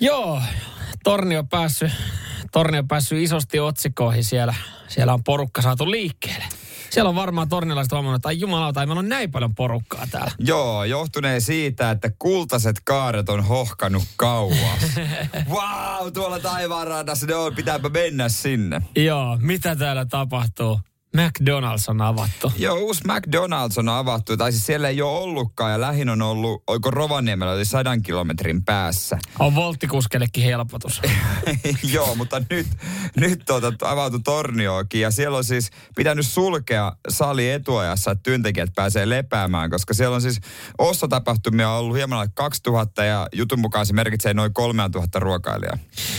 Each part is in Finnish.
Joo, Tornio on päässyt, Tornio on päässyt isosti otsikoihin siellä. Siellä on porukka saatu liikkeelle. Siellä on varmaan tornilaiset huomannut, että ai jumalauta, ei meillä on näin paljon porukkaa täällä. Joo, johtuneen siitä, että kultaiset kaaret on hohkannut kauas. wow, tuolla taivaanrannassa ne on, pitääpä mennä sinne. Joo, mitä täällä tapahtuu? McDonald's on avattu. Joo, uusi McDonald's on avattu, tai siis siellä ei ole ollutkaan, ja lähin on ollut, oiko Rovaniemellä, oli sadan kilometrin päässä. On volttikuskellekin helpotus. Joo, mutta nyt, nyt tuota, avautui Tornioakin, ja siellä on siis pitänyt sulkea sali etuajassa, että työntekijät pääsee lepäämään, koska siellä on siis ostotapahtumia ollut hieman alle 2000, ja jutun mukaan se merkitsee noin 3000 ruokailijaa.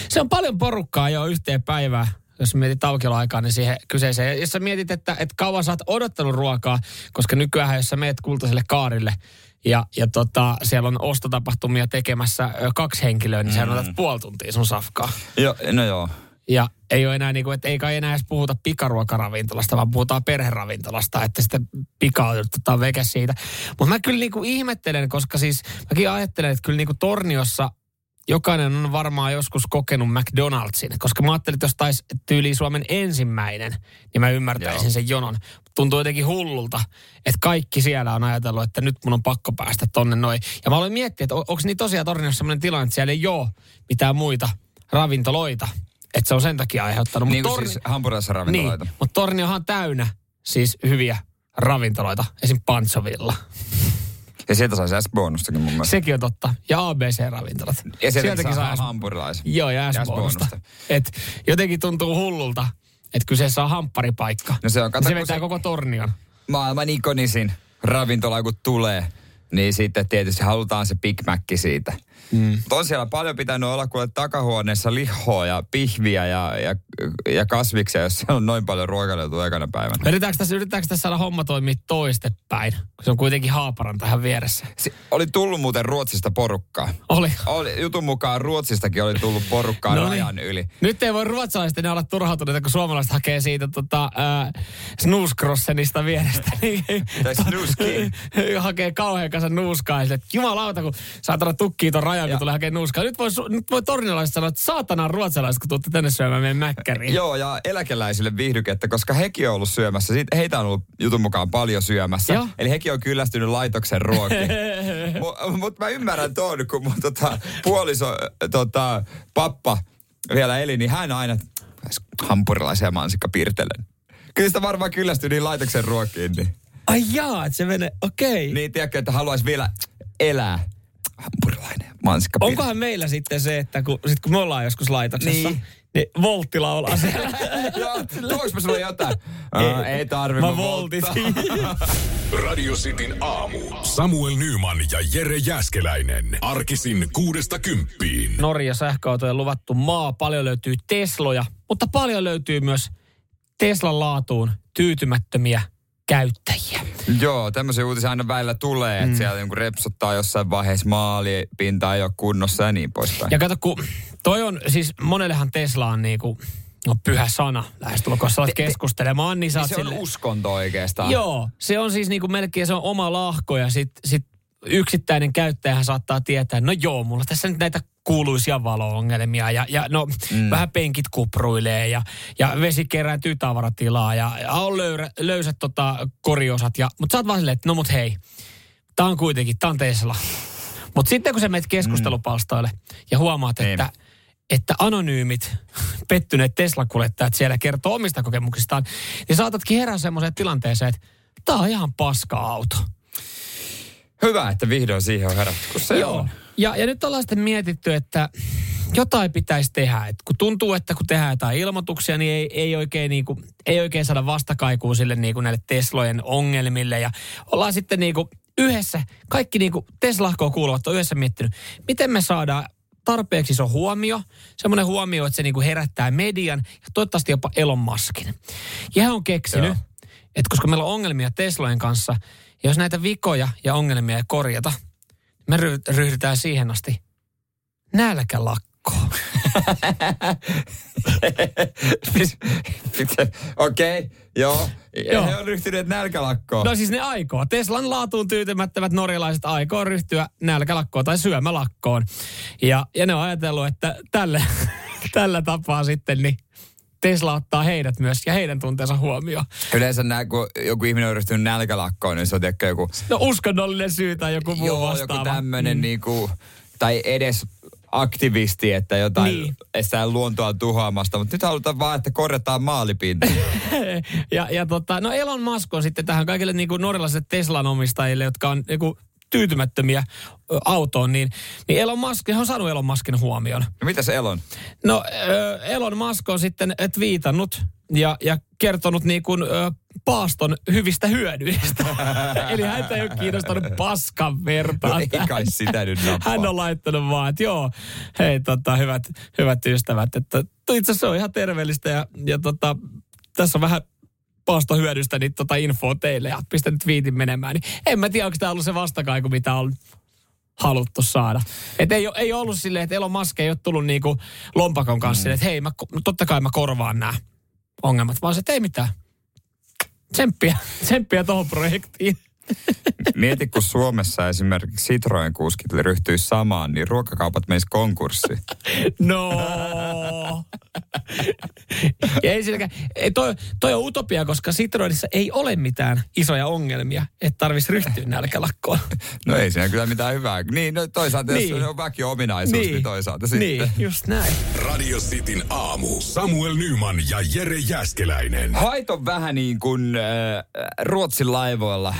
Se on paljon porukkaa jo yhteen päivään jos mietit aukioloaikaa, niin siihen kyseiseen. Ja jos sä mietit, että, että kauan sä oot odottanut ruokaa, koska nykyään jos sä meet kultaiselle kaarille, ja, ja tota, siellä on ostotapahtumia tekemässä kaksi henkilöä, niin mm. sä otat puoli tuntia sun safkaa. Joo, no joo. Ja ei ole enää, niin kuin, että ei kai enää edes puhuta pikaruokaravintolasta, vaan puhutaan perheravintolasta, että sitten pika otetaan veke siitä. Mutta mä kyllä niin kuin ihmettelen, koska siis mäkin ajattelen, että kyllä niin kuin Torniossa jokainen on varmaan joskus kokenut McDonald'sin, koska mä ajattelin, että jos taisi tyyli Suomen ensimmäinen, niin mä ymmärtäisin Joo. sen jonon. Tuntuu jotenkin hullulta, että kaikki siellä on ajatellut, että nyt mun on pakko päästä tonne noin. Ja mä aloin miettiä, että onko niin tosiaan Torniossa sellainen tilanne, että siellä ei ole mitään muita ravintoloita. Että se on sen takia aiheuttanut. Niin kuin torni... siis hampurilaisessa ravintoloita. Niin, mutta Torniohan on täynnä siis hyviä ravintoloita, esim. Pantsovilla. Ja sieltä sai S-bonustakin mun mielestä. Sekin on totta. Ja ABC-ravintolat. Ja sieltäkin saa hampurilaisia. Joo, ja S-bonusta. Et jotenkin tuntuu hullulta, että kyseessä on hampparipaikka. No se on, kato, se vetää se... koko tornion. Maailman ikonisin ravintola, kun tulee, niin sitten tietysti halutaan se Big Mac siitä. Mm. Mutta on siellä paljon pitänyt olla kuule takahuoneessa lihoa ja pihviä ja, ja, ja kasviksia, jos siellä on noin paljon ruokailtu ekana päivänä. Yritetäänkö tässä, yritetäänkö tässä saada homma toimia toistepäin? Se on kuitenkin Haaparan tähän vieressä. Se, oli tullut muuten Ruotsista porukkaa. Oli. oli jutun mukaan Ruotsistakin oli tullut porukkaa no niin. rajan yli. Nyt ei voi ruotsalaiset olla turhautuneita, kun suomalaiset hakee siitä tota, äh, vierestä. tai snuski. hakee kauhean kanssa nuuskaa. Että jumalauta, kun saatana tukkii ton rajan kun tulee hakemaan nuuskaa. Nyt voi, nyt voi tornilaiset sanoa, että saatana ruotsalaiset, kun tuutte tänne syömään meidän mäkkäriin. Joo, ja eläkeläisille viihdykettä, koska hekin on ollut syömässä. Siitä, heitä on ollut jutun mukaan paljon syömässä. Joo. Eli hekin on kyllästynyt laitoksen ruokiin. Mutta mut mä ymmärrän tuon, kun mun tota, puoliso, tota, pappa vielä eli, niin hän aina hampurilaisia mansikka pirtelen. Kyllä sitä varmaan kyllästyy niin laitoksen ruokiin. Niin. Ai jaa, että se menee, okei. Okay. Niin, tiedätkö, että haluaisi vielä elää hampurilainen mansikka. Onkohan meillä sitten se, että kun, sit kun me ollaan joskus laitoksessa, niin, niin voltti laulaa siellä. Joo, tuoks mä sulle jotain? ei, ei tarvi, mä, mä voltit. Radio Cityn aamu. Samuel Nyman ja Jere Jäskeläinen. Arkisin kuudesta kymppiin. Norja sähköautojen luvattu maa. Paljon löytyy Tesloja, mutta paljon löytyy myös Teslan laatuun tyytymättömiä käyttäjiä. Joo, tämmöisiä uutisia aina välillä tulee, että mm. siellä jonkun repsottaa jossain vaiheessa maalipinta ei ole kunnossa ja niin poispäin. Ja kato, kun toi on, siis monellehan Tesla on niinku, no pyhä sana lähestulkoon, sä keskustelemaan, niin sä niin se sille... on uskonto oikeastaan. Joo, se on siis niinku melkein se on oma lahko ja sit, sit yksittäinen käyttäjä saattaa tietää, no joo, mulla tässä nyt näitä kuuluisia valo-ongelmia ja, ja no mm. vähän penkit kupruilee ja, ja vesi kerääntyy tavaratilaa ja, ja on löyrä, löysät tota koriosat. Ja, mutta sä oot vaan silleen, että no mut hei, tää on kuitenkin, tää on Tesla. Mutta sitten kun sä menet keskustelupalstoille mm. ja huomaat, niin. että, että anonyymit, pettyneet Tesla-kuljettajat siellä kertoo omista kokemuksistaan, niin saatatkin herää semmoiseen tilanteeseen, että tää on ihan paska auto. Hyvä, että vihdoin siihen on herätty, kun se Joo. on. Ja, ja nyt ollaan sitten mietitty, että jotain pitäisi tehdä. Et kun tuntuu, että kun tehdään jotain ilmoituksia, niin ei, ei, oikein, niin kuin, ei oikein saada vastakaikua sille niin kuin näille Teslojen ongelmille. Ja ollaan sitten niin kuin yhdessä, kaikki niin kuin Teslahkoon kuuluvat on yhdessä miettinyt, miten me saadaan tarpeeksi iso huomio. Semmoinen huomio, että se niinku herättää median ja toivottavasti jopa Elon Muskin. Ja hän on keksinyt, Joo. että koska meillä on ongelmia Teslojen kanssa, jos näitä vikoja ja ongelmia ei korjata, me ry- ryhdytään siihen asti nälkälakkoon. Okei, okay, joo. Joo. He on ryhtyneet nälkälakkoon. No siis ne aikoo. Teslan laatuun tyytymättömät norjalaiset aikoo ryhtyä nälkälakkoon tai syömälakkoon. Ja, ja ne on ajatellut, että tälle, tällä tapaa sitten niin Tesla ottaa heidät myös ja heidän tunteensa huomioon. Yleensä nää, kun joku ihminen on ryhtynyt nälkälakkoon, niin se on tiedätkö, joku, No uskonnollinen syy tai joku muu joo, vastaava. joku tämmöinen mm. niinku, tai edes aktivisti, että jotain Niin. niin. estää luontoa tuhoamasta, mutta nyt halutaan vaan, että korjataan maalipinta. ja, ja tota, no Elon Musk on sitten tähän kaikille niin kuin norjalaisille Teslan omistajille, jotka on niin kuin tyytymättömiä autoon, niin, niin Elon Musk, hän on saanut Elon Muskin huomioon. no mitä se Elon? No Elon Musk on sitten et viitannut ja, ja kertonut niin kuin, ö, paaston hyvistä hyödyistä. Eli häntä ei ole kiinnostanut paskan vertaa. No ei kai sitä nyt nappaa. Hän on laittanut vaan, että joo, hei tota, hyvät, hyvät ystävät, että itse asiassa se on ihan terveellistä ja, ja tota, tässä on vähän paaston hyödystä niin tota infoa teille ja pistä nyt viitin menemään. Niin en mä tiedä, onko tämä ollut se vastakaiku, mitä on haluttu saada. Et ei, ei ollut silleen, että Elon Musk ei ole tullut niinku lompakon kanssa mm. että hei, mä, totta kai mä korvaan nämä ongelmat, vaan se, että ei mitään. Tsemppiä, tsemppiä tuohon projektiin. Mieti, kun Suomessa esimerkiksi Citroen kuskit ryhtyisi samaan, niin ruokakaupat menis konkurssiin. No. ei silläkään, ei toi, toi on utopia, koska Citroenissa ei ole mitään isoja ongelmia, että tarvitsisi ryhtyä nälkälakkoon. No ei siinä kyllä mitään hyvää. Niin, no toisaalta Niin. jos se on väkiominaisuus, niin, niin toisaalta sitten. Niin, just näin. Radio Cityn aamu. Samuel Nyman ja Jere Jäskeläinen. Hait on vähän niin kuin äh, Ruotsin laivoilla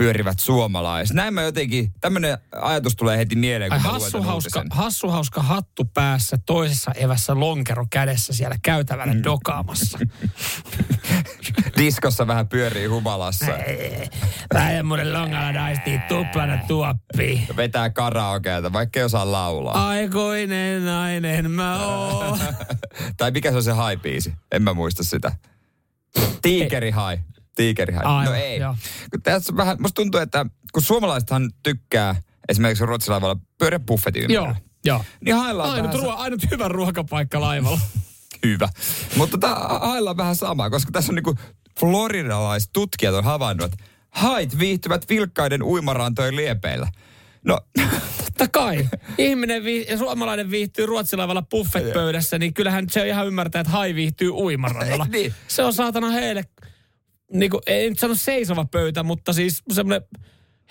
pyörivät suomalaiset. Näin mä jotenkin, tämmöinen ajatus tulee heti mieleen, Ai kun mä hassu hauska, hassu hauska hattu päässä, toisessa evässä lonkero kädessä siellä käytävällä mm. dokaamassa. Diskossa vähän pyörii humalassa. Päijämuuden longalla naistiin tuplana tuoppiin. Vetää karaokeata, vaikka ei osaa laulaa. Aikuinen nainen mä oon. tai mikä se on se haipiisi? En mä muista sitä. Tiikeri hai. Tiikeri hai. Aivan, no ei. joo. Tässä vähän, musta tuntuu, että kun suomalaisethan tykkää esimerkiksi ruotsilaivalla pyöriä buffetin Joo, ympärillä. joo. Niin hailla on Ainut, ruo- ainut hyvä ruokapaikka laivalla. hyvä. Mutta tota, hailla on vähän sama, koska tässä on niinku floridalaiset tutkijat on havainnut, että hait viihtyvät vilkkaiden uimarantojen liepeillä. No, Totta kai. Ihminen ja suomalainen viihtyy ruotsilaivalla buffetpöydässä, niin kyllähän se ihan ymmärtää, että hai viihtyy uimarannalla. Niin. Se on saatana heille, niin kuin, ei nyt sano seisova pöytä, mutta siis semmoinen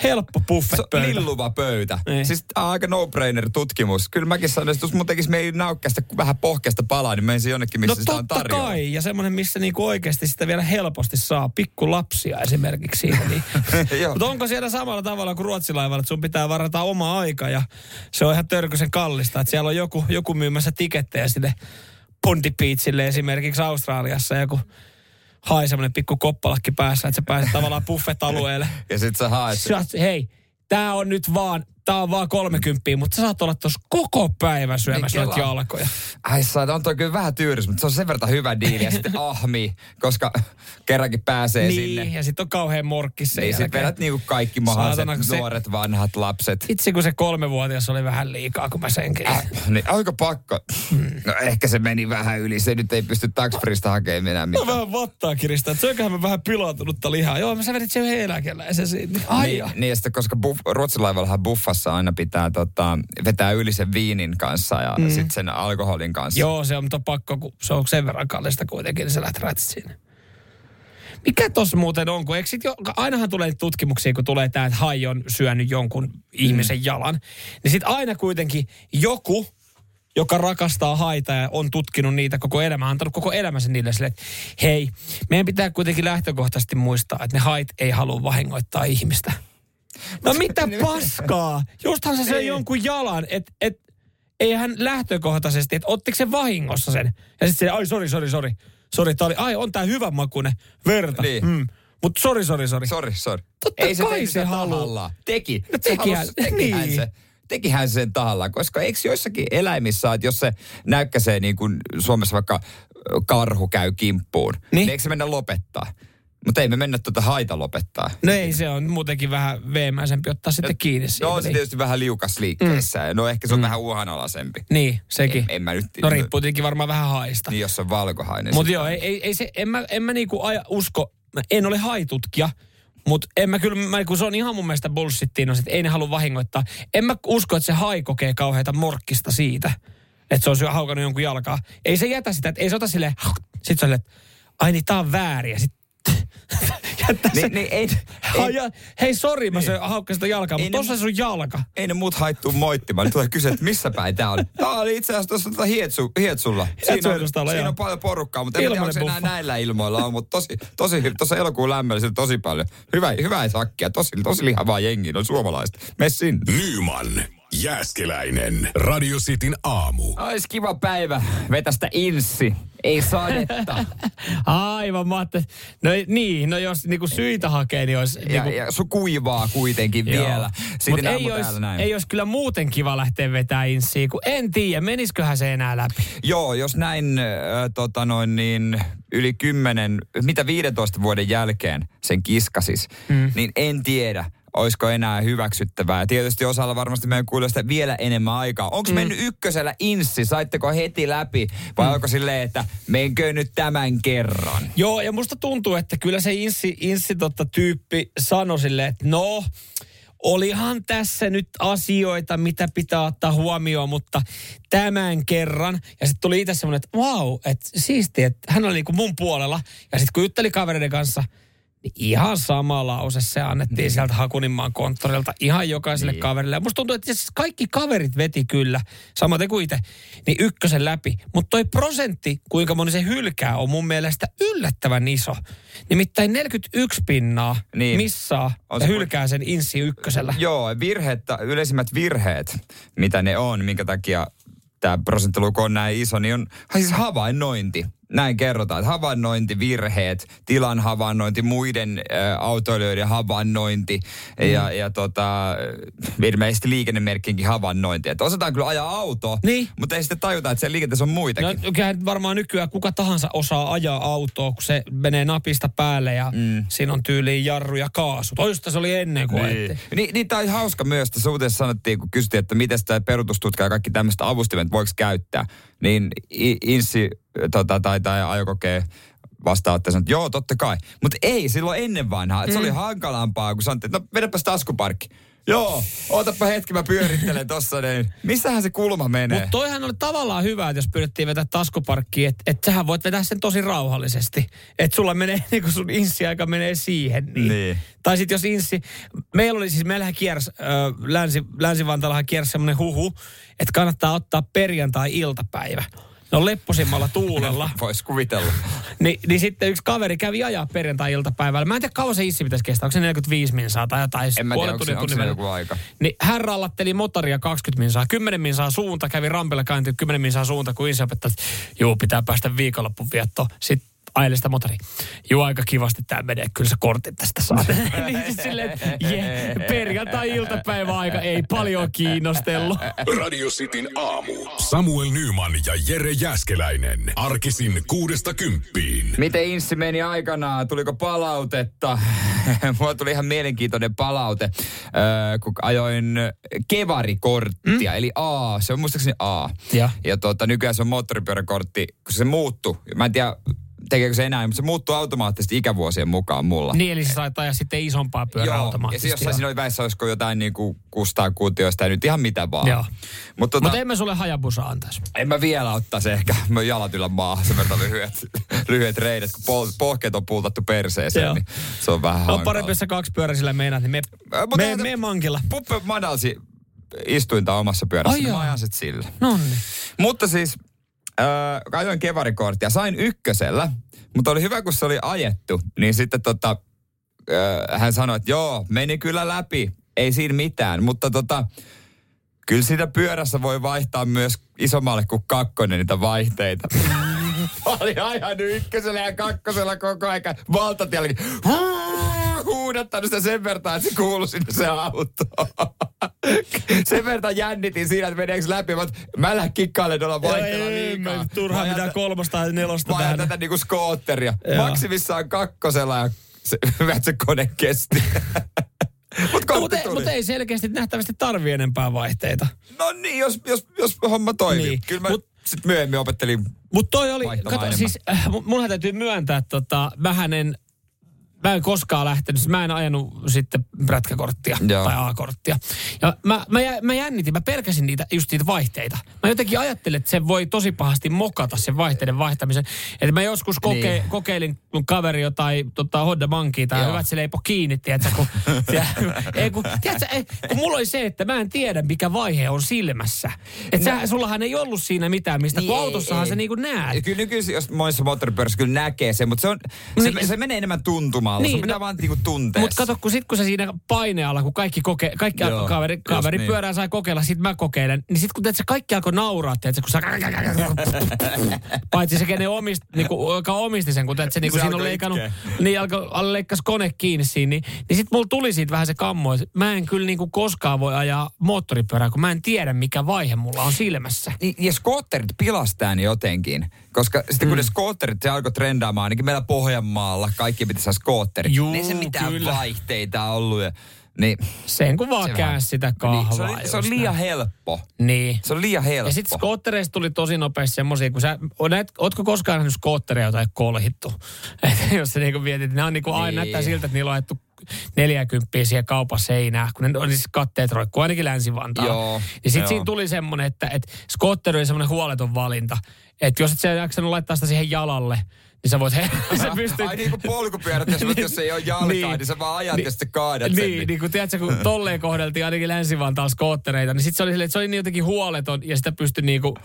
helppo buffetpöytä. lilluva pöytä. Niin. Siis aika no-brainer tutkimus. Kyllä mäkin sanoin, että jos mun tekisi meidän naukkästä vähän pohkeasta palaa, niin menisin jonnekin, missä No sitä on totta tarjolla. kai, ja semmoinen, missä niinku oikeasti sitä vielä helposti saa, pikku lapsia esimerkiksi siinä. Niin. Mutta onko siellä samalla tavalla kuin Ruotsilaivalla, että sun pitää varata oma aika ja se on ihan törkysen kallista, että siellä on joku, joku myymässä tikettejä sinne Bondi Beachille esimerkiksi Australiassa ja joku hai semmoinen pikku koppalakki päässä, että sä pääset tavallaan buffet-alueelle. Ja sit sä haet. Sä, hei, tää on nyt vaan, tää on vaan 30, mutta sä saat olla tuossa koko päivän syömässä Niin, noita jalkoja. Ai saa, on toi kyllä vähän tyyrys, mutta se on sen verran hyvä diili ja sitten ahmi, koska kerrankin pääsee Niin, sinne. ja sitten on kauhean morkkis sen Niin sit jälkeen. vedät niinku kaikki mahdolliset Saatana, kun se- nuoret, vanhat lapset. Itse kun se kolmevuotias oli vähän liikaa, kun mä senkin. Äh, niin aika pakko. No ehkä se meni vähän yli. Se nyt ei pysty taksfrista hakemaan enää Mä mitään. vähän vattaa kiristää, että söiköhän mä vähän pilaantunutta lihaa. Joo, mä sä vedit sen yhden eläkeläisen siitä. Ai niin, niin, ja sitten koska buff, ruotsilaivallahan buffassa aina pitää tota, vetää yli sen viinin kanssa ja mm. sitten sen alkoholin kanssa. Joo, se on mutta pakko, kun se on sen verran kallista kuitenkin, niin sä lähdet. Mikä tossa muuten on, kun eikö jo, ainahan tulee tutkimuksia, kun tulee tämä, että hai on syönyt jonkun ihmisen Mm. jalan. Niin sitten aina kuitenkin joku, joka rakastaa haita ja on tutkinut niitä koko elämä, antanut koko elämänsä niille sille, että hei, meidän pitää kuitenkin lähtökohtaisesti muistaa, että ne hait ei halua vahingoittaa ihmistä. No mitä paskaa? Justhan se söi jonkun jalan, että et, ei hän lähtökohtaisesti, että ottiko se vahingossa sen. Ja sitten se, ai sori, sori, sori. Sori, tää oli, ai on tää hyvän makuinen verta. Niin. Mm. Mutta sori, sori, sori. Sori, sori. Totta ei se kai se haluaa. tahallaan. Teki. No Se tekihän- halusi- tekihän niin. se. tekihän se sen tahallaan, koska eikö joissakin eläimissä, että jos se näykkäsee niin kuin Suomessa vaikka karhu käy kimppuun, niin, niin eikö se mennä lopettaa? Mutta ei me mennä tuota haita lopettaa. No ei, se on muutenkin vähän veemäisempi ottaa sitten kiinni siitä. No on se tietysti vähän liukas liikkeessä. Mm. No ehkä se on mm. vähän uhanalaisempi. Niin, sekin. En, en mä nyt... No riippuu tietenkin varmaan vähän haista. Niin, jos on valkohainen. Mutta joo, ei, ei, ei, se, en mä, en mä niinku aja, usko, mä en ole haitutkija, mutta en mä kyllä, mä, kun se on ihan mun mielestä bullshittiin, että ei ne halua vahingoittaa. En mä usko, että se hai kokee kauheita morkkista siitä, että se on haukannut jonkun jalkaa. Ei se jätä sitä, että ei se ota silleen, sit se on että ai niin tää on väärin. Ja sit Jättä niin, niin, ei, ei, ja, hei, sori, mä niin. se haukkasin sitä jalkaa, mutta tossa sun jalka. Ei ne muut haittuu moittimaan. Nyt tulee kysyä, että missä päin tää on. Tää oli itse asiassa tuossa tuota hietsu, hietsulla. Siinä on, siinä on paljon porukkaa, mutta en tiedä, onko enää näillä ilmoilla on, mutta tosi, tosi, tuossa elokuun lämmöllä tosi paljon. Hyvä, hyvä sakkia, tosi, tosi lihavaa jengi, on suomalaiset. Me sinne. Nyman. Jääskeläinen. Radio Cityn aamu. Ois kiva päivä. Vetästä inssi. Ei sadetta. Aivan, mä No niin, no jos niinku syitä hakee, niin olisi... Ja, niinku... ja sun kuivaa kuitenkin Joo. vielä. Mutta ei olisi, ei olisi kyllä muuten kiva lähteä vetää inssiä, kun en tiedä, menisiköhän se enää läpi. Joo, jos näin äh, tota noin niin yli 10, mitä 15 vuoden jälkeen sen kiskasis, mm. niin en tiedä olisiko enää hyväksyttävää. Ja tietysti osalla varmasti meidän kuulijoista vielä enemmän aikaa. Onko mm. mennyt ykkösellä inssi? Saitteko heti läpi? Vai mm. onko silleen, että menkö nyt tämän kerran? Joo, ja musta tuntuu, että kyllä se inssi, inssi totta tyyppi sanoi silleen, että no, olihan tässä nyt asioita, mitä pitää ottaa huomioon, mutta tämän kerran. Ja sitten tuli itse semmoinen, että wow, että siistiä, että hän oli niin kuin mun puolella. Ja sitten kun jutteli kavereiden kanssa – ihan sama lause se annettiin niin. sieltä Hakuninmaan konttorilta ihan jokaiselle niin. kaverille. Ja musta tuntuu, että siis kaikki kaverit veti kyllä, samaten kuin itse, niin ykkösen läpi. Mutta toi prosentti, kuinka moni se hylkää, on mun mielestä yllättävän iso. Nimittäin 41 pinnaa niin. missaa on ja hylkää sen inssi ykkösellä. Joo, virheet, yleisimmät virheet, mitä ne on, minkä takia tämä prosenttiluku on näin iso, niin on siis havainnointi näin kerrotaan, että havainnointivirheet, tilan havainnointi, muiden ä, autoilijoiden havainnointi mm. ja, ja tota, ilmeisesti liikennemerkkinkin havainnointi. Että osataan kyllä ajaa autoa, niin. mutta ei sitten tajuta, että siellä liikenteessä on muitakin. No kyllä varmaan nykyään kuka tahansa osaa ajaa autoa, kun se menee napista päälle ja mm. siinä on tyyliin jarru ja kaasu. Toista se oli ennen kuin niin. Niin, niin tämä hauska myös, että suhteessa sanottiin, kun kysyttiin, että miten sitä perustustutka ja kaikki tämmöistä avustimet voiko käyttää niin Inssi tota, tai, tai ajokokeen vastaanottaja sanoi, että joo, totta kai. Mutta ei, silloin ennen vanhaa. Mm. Se oli mm. hankalampaa, kun sanottiin, että no vedäpäs taskuparkki. Joo, ootapa hetki, mä pyörittelen tossa. Niin. Missähän se kulma menee? Mutta toihan oli tavallaan hyvä, että jos pyydettiin vetää taskuparkkiin, että et sähän voit vetää sen tosi rauhallisesti. Että sulla menee, niin kun sun insi-aika menee siihen. Niin. niin. Tai sitten jos inssi, meillä oli siis, meillähän kiersi, äh, Länsi, Länsi-Vantaallahan kiersi semmoinen huhu, että kannattaa ottaa perjantai-iltapäivä No lepposimmalla tuulella. Voisi kuvitella. Ni, niin sitten yksi kaveri kävi ajaa perjantai-iltapäivällä. Mä en tiedä kauan se issi pitäisi kestää. Onko se 45 minsaa tai jotain? En mä tiedä, onko, se, onko se joku aika. Niin hän rallatteli motoria 20 minsaa. 10 minsaa suunta. Kävi rampilla käyntiin 10 minsaa suunta, kun isä opettaja, että juu, pitää päästä viikonloppuun viettoon. Sitten ajelista motori. Joo, aika kivasti tämä menee. Kyllä se kortin tästä saa. niin silleen, yeah, perjantai-iltapäivä aika ei paljon kiinnostellut. Radio Cityn aamu. Samuel Nyman ja Jere Jäskeläinen. Arkisin kuudesta kymppiin. Miten Inssi meni aikanaan? Tuliko palautetta? Mulla tuli ihan mielenkiintoinen palaute, äh, kun ajoin kevarikorttia, mm? eli A. Se on muistaakseni A. Ja, ja tuota, nykyään se on moottoripyöräkortti, kun se muuttui. Mä en tiedä, tekeekö se enää, mutta se muuttuu automaattisesti ikävuosien mukaan mulla. Niin, eli se saattaa ja sitten isompaa pyörää Joo, automaattisesti. ja jossain siinä oli väissä, olisiko jotain niin kuin kustaa kuutioista ja nyt ihan mitä vaan. Joo. Mutta tota, Mut en mä sulle hajabusa antaisi. En mä vielä ottaisi ehkä. Mä jalat yllä maahan sen verran lyhyet, lyhyet reidet, kun pol, pohkeet on puutattu perseeseen, Joo. niin se on vähän no, hankala. parempi, jos kaksi pyöräisillä meinaat, niin me, äh, me, me, me mankilla. Puppe madalsi istuinta omassa pyörässä, Ai niin mä ajan sit sillä. No niin. Mutta siis äh, ajoin kevarikorttia. Sain ykkösellä, mutta oli hyvä, kun se oli ajettu. Niin sitten tota, äh, hän sanoi, että joo, meni kyllä läpi. Ei siinä mitään, mutta tota, kyllä siitä pyörässä voi vaihtaa myös isommalle kuin kakkonen niitä vaihteita. oli ajan ykkösellä ja kakkosella koko aika valtatielläkin. Huudattanut sitä sen verran, että se kuului sinne se auto. sen verran jännitin siinä, että meneekö läpi. Mä, mä lähden kikkailemaan tuolla vaihteella liikaa. Turhaan mitään kolmosta tai nelosta Mä tätä niinku skootteria. Maksimissaan kakkosella ja se, että se kone kesti. Mutta no, mut ei, mut ei selkeästi nähtävästi tarvi enempää vaihteita. No niin, jos, jos, jos homma toimii. Niin. Kyllä mä mut, sitten myöhemmin opettelin Mutta toi oli, kato, siis äh, mun täytyy myöntää, tota, vähän en mä en koskaan lähtenyt, mä en ajanut sitten prätkäkorttia Joo. tai A-korttia. Ja mä, mä, mä jännitin, mä pelkäsin niitä, just niitä vaihteita. Mä jotenkin ajattelin, että se voi tosi pahasti mokata sen vaihteiden vaihtamisen. Että mä joskus koke, niin. kokeilin, kun kaveri jotain tota, Honda Monkey tai hyvät se leipo kiinni, tiedätkö, kun, ei, kun, tiedätkö, ei, kun mulla oli se, että mä en tiedä, mikä vaihe on silmässä. Että no. sullahan ei ollut siinä mitään, mistä niin, kun autossahan ei, se niinku näet. Kyllä nykyisin, jos monissa moottoripyörissä kyllä näkee sen, mutta se, on, se, niin, se menee enemmän tuntumaan ilmalla. Niin, Sun pitää no, vaan niinku tuntea. Mutta kato, kun sit kun se siinä painealla, kun kaikki, koke, kaikki Joo, kaveri, kaveri niin. pyörää sai kokeilla, sit mä kokeilen, niin sit kun teet, se kaikki alkoi nauraa, teet, kun sä... Paitsi se, kenen omist, niinku, joka omisti sen, kun teet, se, niinku, se siinä on leikannut, niin alkoi leikkas kone kiinni siinä, niin, niin sit mulla tuli siitä vähän se kammo, että mä en kyllä niinku koskaan voi ajaa moottoripyörää, kun mä en tiedä, mikä vaihe mulla on silmässä. Niin, ja skootterit pilastaa niin jotenkin. Koska sitten kun mm. ne skootterit, se alkoi trendaamaan, ainakin meillä Pohjanmaalla, kaikki pitäisi saada skootterit. Juu, niin se mitään kyllä. vaihteita ollut. Ja, niin, Sen kun vaan käänsi sitä kahvaa. Niin, se, on, se on liian helppo. Niin. Se on liian helppo. Ja sitten skoottereista tuli tosi nopeasti semmoisia, kun sä, näet, ootko koskaan nähnyt skootteria, jota ei kolhittu? Et jos sä niinku mietit, ne on niinku niin. aina näyttää siltä, että niillä on ajettu 40 siihen kaupan seinään, kun ne on siis katteet roikkuu ainakin Länsi-Vantaalla. Joo, niin sitten siinä tuli semmoinen, että, että skotteri oli semmoinen huoleton valinta. Että jos et sä jaksanut laittaa sitä siihen jalalle, niin sä voit... He, sä pystyt... Ai niin kuin polkupyörät, jos, niin, jos ei ole jalkaa, niin, niin sä vaan ajat niin, ja sitten kaadat niin, sen. Niin, niin kun tiedätkö, kun tolleen kohdeltiin ainakin Länsi-Vantaalla skoottereita, niin sitten se oli silleen, että se oli niin jotenkin huoleton ja sitä pystyi niinku...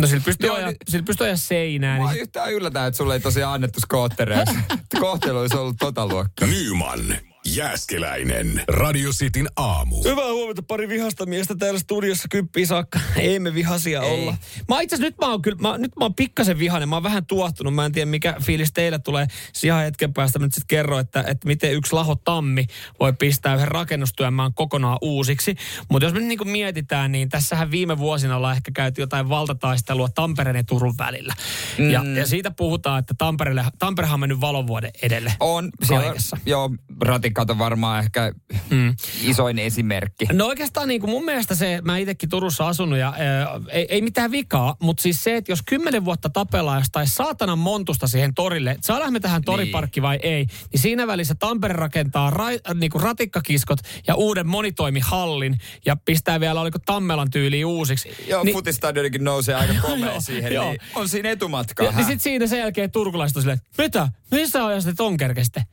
No sillä pystyy ajaa, niin, sillä pystyy ajaa seinään. Mä niin... yhtään yllätän, että sulle ei tosiaan annettu skoottereja. Kohtelu olisi ollut tota luokkaa. Nyman Jääskeläinen. Radio Cityn aamu. Hyvää huomenta, pari vihasta miestä täällä studiossa kymppiin saakka. Ei me vihasia Ei. olla. Mä itse nyt mä oon kyllä, mä, nyt mä oon pikkasen vihainen. Mä oon vähän tuottunut. Mä en tiedä mikä fiilis teillä tulee. Ihan hetken päästä mä nyt sitten kerron, että, että miten yksi laho tammi voi pistää yhden rakennustyömään kokonaan uusiksi. Mutta jos me niin mietitään, niin tässähän viime vuosina ollaan ehkä käyty jotain valtataistelua Tampereen ja Turun välillä. Mm. Ja, ja, siitä puhutaan, että Tampereelle, Tamperehan on mennyt valovuoden edelle. On. Kaikessa. Joo, ratik kato varmaan ehkä mm. isoin esimerkki. No oikeastaan niin kuin mun mielestä se, mä itsekin Turussa asunut ja ää, ei, ei mitään vikaa, mutta siis se, että jos kymmenen vuotta tapellaan jostain saatanan montusta siihen torille, että saadaan me tähän toriparkki niin. vai ei, niin siinä välissä Tampere rakentaa ra, niin kuin ratikkakiskot ja uuden monitoimihallin ja pistää vielä, oliko Tammelan tyyli uusiksi. Joo, niin, futistadionikin nousee aika komea siihen, joo. niin on siinä etumatkaa. Ja, niin sitten siinä sen jälkeen turkulaiset on silleen, mitä, missä ajasta ton kerkeste?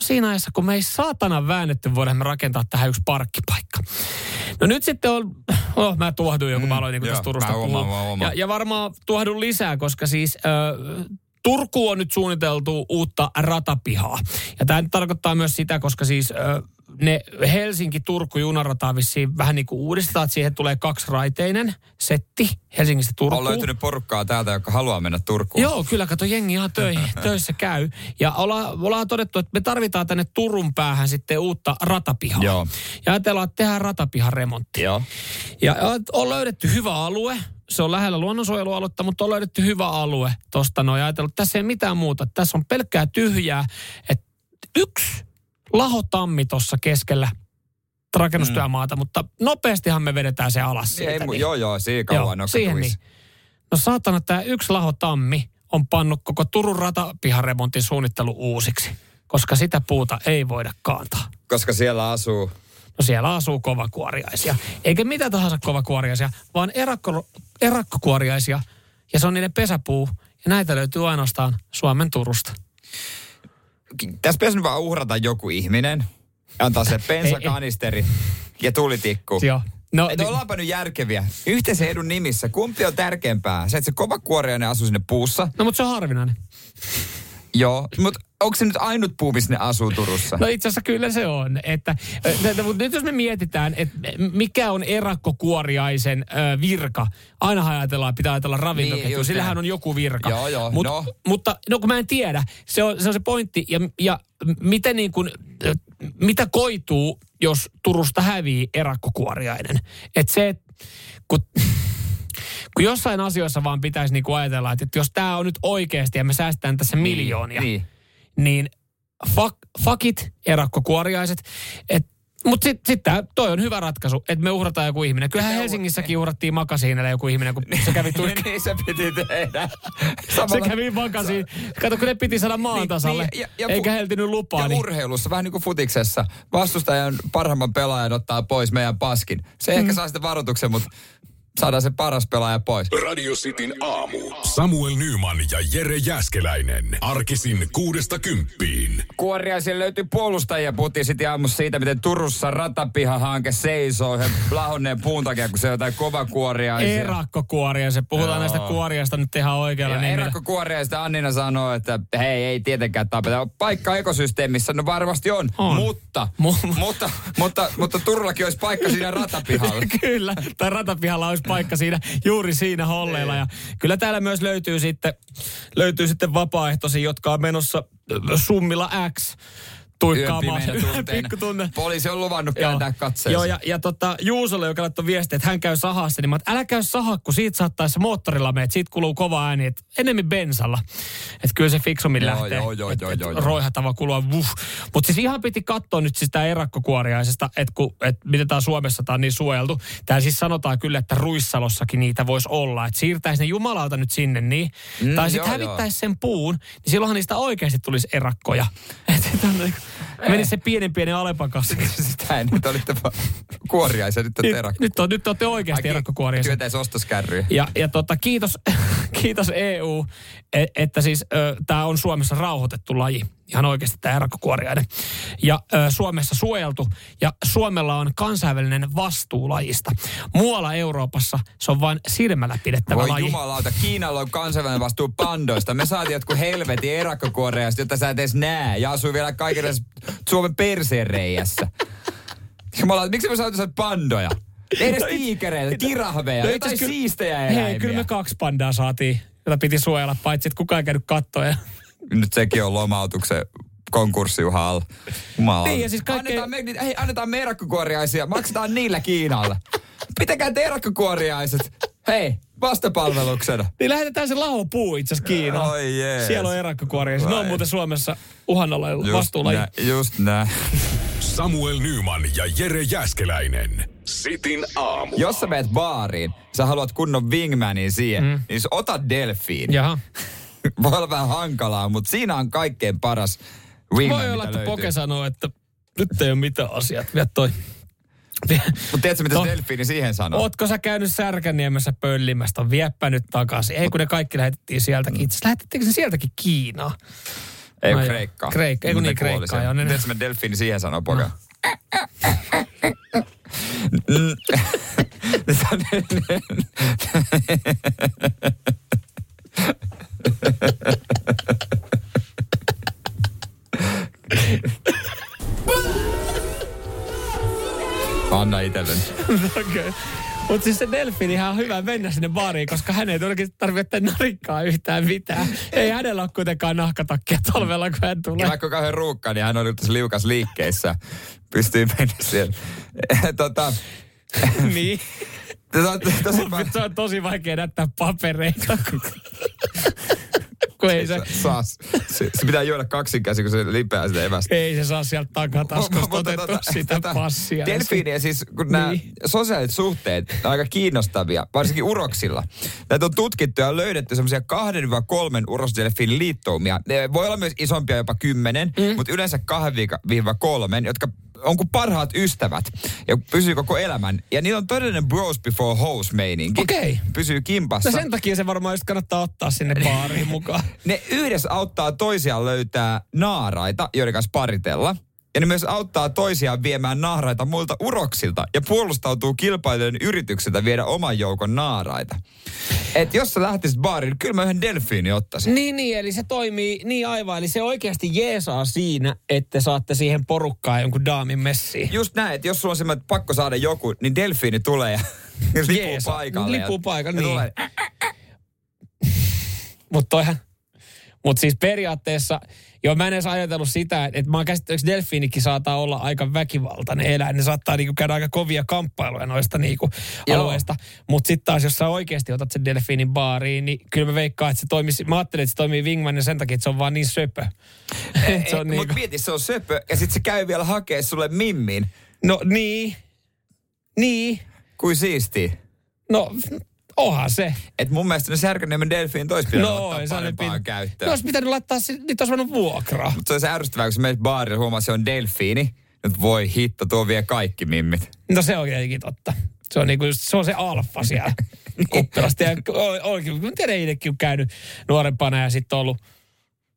Siinä ajassa, kun me ei saatana väännetty, voidaan me rakentaa tähän yksi parkkipaikka. No nyt sitten on, oh, mä tuohduin jo, kun mä aloin niin tästä Turusta puhua. Ja, ja varmaan tuohdun lisää, koska siis äh, Turku on nyt suunniteltu uutta ratapihaa. Ja tämä tarkoittaa myös sitä, koska siis... Ne Helsinki-Turku-junarataa vissiin vähän niin kuin uudistetaan, että siihen tulee kaksiraiteinen setti Helsingistä Turkuun. On löytynyt porukkaa täältä, joka haluaa mennä Turkuun. Joo, kyllä, kato, jengi ihan töihin, töissä käy. Ja ollaan, ollaan todettu, että me tarvitaan tänne Turun päähän sitten uutta ratapihaa. Joo. Ja ajatellaan, että tehdään ratapihan remontti. Joo. Ja on löydetty hyvä alue, se on lähellä luonnonsuojelualuetta, mutta on löydetty hyvä alue tuosta noin. Ajatellut, että tässä ei mitään muuta. Tässä on pelkkää tyhjää. Että yksi lahotammi tuossa keskellä rakennustyömaata, mm. mutta nopeastihan me vedetään se alas siitä. Ei, niin. Joo, joo, siinä kauan joo, siihen niin. No saatana, tämä yksi lahotammi on pannut koko Turun ratapiharemontin suunnittelu uusiksi, koska sitä puuta ei voida kaantaa. Koska siellä asuu No siellä asuu kovakuoriaisia. Eikä mitä tahansa kovakuoriaisia, vaan erakko, erakkokuoriaisia. Ja se on niiden pesäpuu. Ja näitä löytyy ainoastaan Suomen Turusta tässä pitäisi vaan uhrata joku ihminen, antaa se pensakanisteri ja tulitikku. Joo. No, että ollaanpa nyt järkeviä. Yhteisen edun nimissä, kumpi on tärkeämpää? Se, että se kova kuoriainen asuu sinne puussa. No, mutta se on harvinainen. Joo, mutta onko se nyt ainut puu, missä ne asuu Turussa? No itse asiassa kyllä se on. Että, että, mutta nyt jos me mietitään, että mikä on erakkokuoriaisen ö, virka, aina ajatellaan, pitää ajatella ravintoketju. Niin, Sillähän on joku virka. Joo, joo. Mut, no. Mutta no kun mä en tiedä, se on se, on se pointti. Ja, ja miten niin kuin, mitä koituu, jos Turusta hävii erakkokuoriainen. Että se, kun, kun jossain asioissa vaan pitäisi niin kuin ajatella, että, että jos tämä on nyt oikeasti ja me säästetään tässä miljoonia, Niin. niin fuck, fuck it, erakkokuoriaiset. Et, mutta sitten sit tää, toi on hyvä ratkaisu, että me uhrataan joku ihminen. Kyllähän Helsingissäkin uhrattiin makasiinille joku ihminen, kun se kävi tuli, niin se piti tehdä. se Samalla- kävi makasiin. Kato, kun ne piti saada maan tasalle, Niin, ja- ja- eikä heltinyt lupaa. Ja niin. urheilussa, vähän niin kuin futiksessa, vastustajan parhaimman pelaajan ottaa pois meidän paskin. Se Mm. ehkä saa sitten varoituksen, mutta saadaan se paras pelaaja pois. Radio Cityn aamu. Samuel Nyman ja Jere Jäskeläinen. Arkisin kuudesta kymppiin. Kuoriaisille löytyy puolustajia. Puhuttiin sitten aamussa siitä, miten Turussa ratapihahanke seisoo he lahonneen puun takia, kun se on jotain kovakuoriaisia. Erakkokuoria, se puhutaan Joo. näistä kuoriasta nyt ihan oikealla nimellä. erakkokuoriaista Annina sanoo, että hei, ei tietenkään tapeta. Paikka ekosysteemissä, no varmasti on, On. Mutta, Mu- mutta, mutta, mutta Turullakin olisi paikka siinä ratapihalla. Kyllä, tai ratapihalla olisi paikka siinä, juuri siinä holleilla. Ja kyllä täällä myös löytyy sitten, löytyy sitten vapaaehtoisia, jotka on menossa ö, summilla X tuikkaamaan. Pikku tunne. Poliisi on luvannut kääntää katseensa. Joo, ja, ja tota, Juusolle, joka laittoi viestiä, että hän käy sahassa, niin mä, älä käy sahaa, kun siitä saattaisi moottorilla meet, siitä kuluu kova ääni, että enemmän bensalla. Että kyllä se fiksummin Joo, lähtee. joo, joo, Et- joo, et joo, joo. Roihatava kulua, vuh. Mutta siis ihan piti katsoa nyt siis tää erakkokuoriaisesta, että et miten tää Suomessa tää on niin suojeltu. Tää siis sanotaan kyllä, että Ruissalossakin niitä voisi olla. Että siirtäisi ne jumalauta nyt sinne niin. Mm, tai sitten hävittäisi sen puun, niin silloinhan niistä oikeasti tulisi erakkoja. Että menisi se pienen pienen kanssa. Sitä en nyt olitte kuoriaisia, nyt on Nyt, terakko. nyt, on, nyt olette oikeasti erakkokuoriaisia. Työtäisi ostoskärryjä. Ja, ja tota, kiitos, kiitos EU, e- että siis tämä on Suomessa rauhoitettu laji. Ihan oikeasti tämä erakkokuoriainen. Ja ö, Suomessa suojeltu. Ja Suomella on kansainvälinen vastuu lajista. Muualla Euroopassa se on vain silmällä pidettävä Voi laji. jumalauta, Kiinalla on kansainvälinen vastuu pandoista. Me saatiin jotkut helvetin erakkokuoreasta, jotta sä et edes näe. Ja asuu vielä kaikille Suomen perseen reijässä. Jumalauta, miksi me saatiin pandoja? Ei edes tiikereitä, kirahveja, No jotain kyllä- siistejä Hei, eläimiä. kyllä me kaksi pandaa saatiin, jota piti suojella, paitsi että kukaan ei käynyt kattoja. Nyt sekin on lomautuksen konkurssiuha alla. Jumalauta. Niin, ja siis kaikkein- annetaan, me, hei, annetaan me erakkokuoriaisia, maksetaan niillä Kiinalle. Pitäkää te erakkokuoriaiset. Hei, vastapalveluksena. Niin lähetetään se lahopuu itse asiassa Kiinaan. Oi jees. Siellä on erakkokuoriaisia. Ne on muuten Suomessa uhanalla Just vastuulaji. nä, just näin. Samuel Nyman ja Jere Jäskeläinen. Sitin aamu. Jos sä meet baariin, sä haluat kunnon wingmanin siihen, mm. niin ota delfiin. Jaha. Voi olla vähän hankalaa, mutta siinä on kaikkein paras wingman, Voi olla, että löytyy. Poke sanoo, että nyt ei ole mitään asiat. Vie toi. Mutta tiedätkö, mitä To- se delfiini siihen sanoo? Ootko sä käynyt Särkänniemessä pöllimästä? Vieppä nyt takaisin. Ei kun ne kaikki lähetettiin sieltäkin. Itse lähetettiinkö ne sieltäkin Kiinaan? Ei No no. Kreikkaa. Kreikka, ei kun niin, Kreikkaa, joo, ne- Tiedätkö, mitä delfiini siihen sanoo, Poke? No. Okay. Mutta siis se delfiinihän on hyvä mennä sinne baariin, koska hän ei todellakin tarvitse narikkaa yhtään mitään. Ei hänellä ole kuitenkaan nahkatakkia talvella, kun hän Ja tulee. vaikka on kauhean ruukka, niin hän on nyt tässä liukas liikkeissä. Pystyy mennä siellä. tota, niin. tota, tosi on tosi vaikea näyttää papereita. Kun- ei se, saa, se, se, pitää juoda kaksin käsin, kun se lipeää sitä evästä. ei se saa sieltä takataskusta Mutta otettua tota- sitä tota, passia. Delfiiniä siis, kun nämä Niin. sosiaaliset suhteet on aika kiinnostavia, varsinkin uroksilla. Näitä on tutkittu ja löydetty semmoisia 2-3 urosdelfiinin liittoumia. Ne voi olla myös isompia, jopa 10, mm. mutta yleensä 2-3, jotka on kuin parhaat ystävät ja pysyy koko elämän. Ja niillä on todellinen bros before hoes meininki. Okei. Pysyy kimpassa. No sen takia se varmaan just kannattaa ottaa sinne baariin mukaan. Ne yhdessä auttaa toisiaan löytää naaraita, joiden kanssa paritella. Ja ne myös auttaa toisiaan viemään naaraita muilta uroksilta ja puolustautuu kilpailijoiden yrityksiltä viedä oman joukon naaraita. Et jos sä lähtisit baariin, niin kyllä mä yhden delfiini ottaisin. Niin, niin, eli se toimii niin aivan. Eli se oikeasti jeesaa siinä, että saatte siihen porukkaan jonkun daamin messiin. Just näin, että jos sulla on semmoinen, että pakko saada joku, niin delfiini tulee ja lipuu Jeesa. paikalle. Lipuu paikalle, ja niin. Mutta toihan, Mutta siis periaatteessa, joo mä en edes ajatellut sitä, että mä oon käsittääkseni delfiinikin saattaa olla aika väkivaltainen eläin. Ne saattaa niinku käydä aika kovia kamppailuja noista niinku alueista. Mutta sitten taas, jos sä oikeasti otat sen delfiinin baariin, niin kyllä mä veikkaan, että se toimisi, mä ajattelin, että se toimii wingmanin sen takia, että se on vaan niin söpö. se on niinku... Mutta mieti, se on söpö ja sitten se käy vielä hakee sulle mimmin. No niin, niin. Kuin siisti. No, Onhan se. Et mun mielestä ne Särkänniemen delfiin tois pitänyt no, ottaa parempaan pin... käyttöön. Ne olisi pitänyt laittaa, niitä olisi voinut vuokraa. Mutta se olisi ärsyttävää, kun sä menet baarille huomaa, se on delfiini. Nyt voi hitto, tuo vie kaikki mimmit. No se on tietenkin totta. Se on, niinku, se, on se alfa siellä kuppilasta. Ja oikein, mä tiedän itsekin, on käynyt nuorempana ja sitten ollut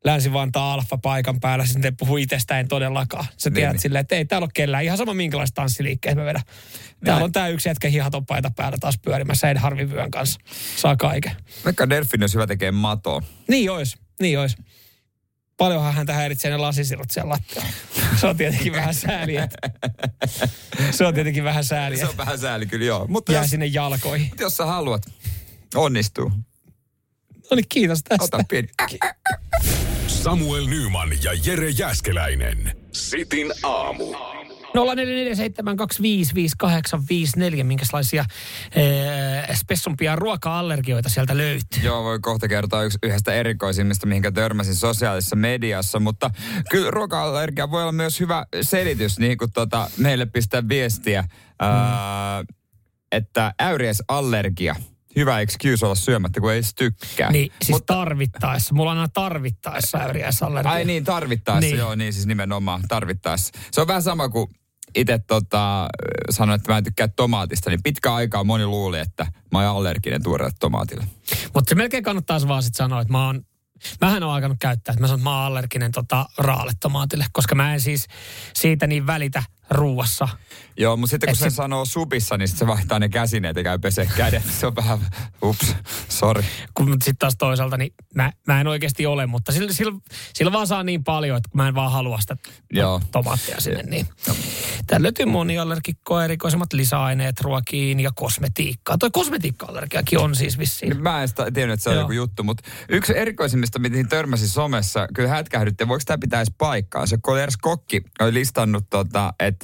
Länsi-Vantaa alfa paikan päällä, ne puhuu itsestään todellakaan. Sä tiedät niin. silleen, että ei täällä ole kellään. Ihan sama minkälaista tanssiliikkeet me vedän. Täällä on tää yksi jätkä hihaton paita päällä taas pyörimässä Ed Harvin vyön kanssa. Saa kaiken. Vaikka Delfin olisi hyvä tekee matoa. Niin ois, niin ois. Paljonhan häntä häiritsee ne lasisirot siellä lattialla. Se on tietenkin vähän sääli. Se on tietenkin vähän sääli. Se on vähän sääli kyllä joo. Mutta Jää jos, sinne jalkoihin. Jos sä haluat, onnistuu. No niin, kiitos tästä. Ota pieni. Samuel Nyman ja Jere Jäskeläinen. Sitin aamu. 0447255854, minkälaisia ee, spessumpia ruoka-allergioita sieltä löytyy. Joo, voi kohta kertoa yksi, yhdestä erikoisimmista, mihinkä törmäsin sosiaalisessa mediassa, mutta kyllä ruoka-allergia voi olla myös hyvä selitys, niin kuin tota, meille pistää viestiä, mm. ää, että äyriesallergia – hyvä excuse olla syömättä, kun ei edes tykkää. Niin, siis Mutta, tarvittaessa. Mulla on aina tarvittaessa äyriäisallergia. Ai niin, tarvittaessa, niin. joo, niin siis nimenomaan tarvittaessa. Se on vähän sama kuin itse tota, sanoin, että mä en tykkää tomaatista, niin pitkä aikaa moni luuli, että mä oon allerginen tuoreelle tomaatille. Mutta se melkein kannattaisi vaan sitten sanoa, että mä oon Mähän on alkanut käyttää, että mä sanon, että mä oon allerginen tota, raalle tomaatille, koska mä en siis siitä niin välitä ruuassa. Joo, mutta sitten kun se, se sanoo supissa, niin sitten se vaihtaa ne käsineet ja käy pesee kädet. Se on vähän, ups, sorry. Kun sitten taas toisaalta, niin mä, mä en oikeasti ole, mutta sillä, sillä, sillä vaan saa niin paljon, että mä en vaan halua sitä Joo. tomaattia sinne. Niin. Täällä löytyy moniallergikkoa, erikoisemmat lisäaineet ruokiin ja kosmetiikkaa. Toi kosmetiikka-allergiakin on siis vissiin. Mä en tiennyt, että se on Joo. joku juttu, mutta yksi erikoisimmista, mitä törmäsin somessa, kyllä hätkähdytti, voiko tämä pitäisi paikkaa. Se kun Kokki oli listannut, tota, että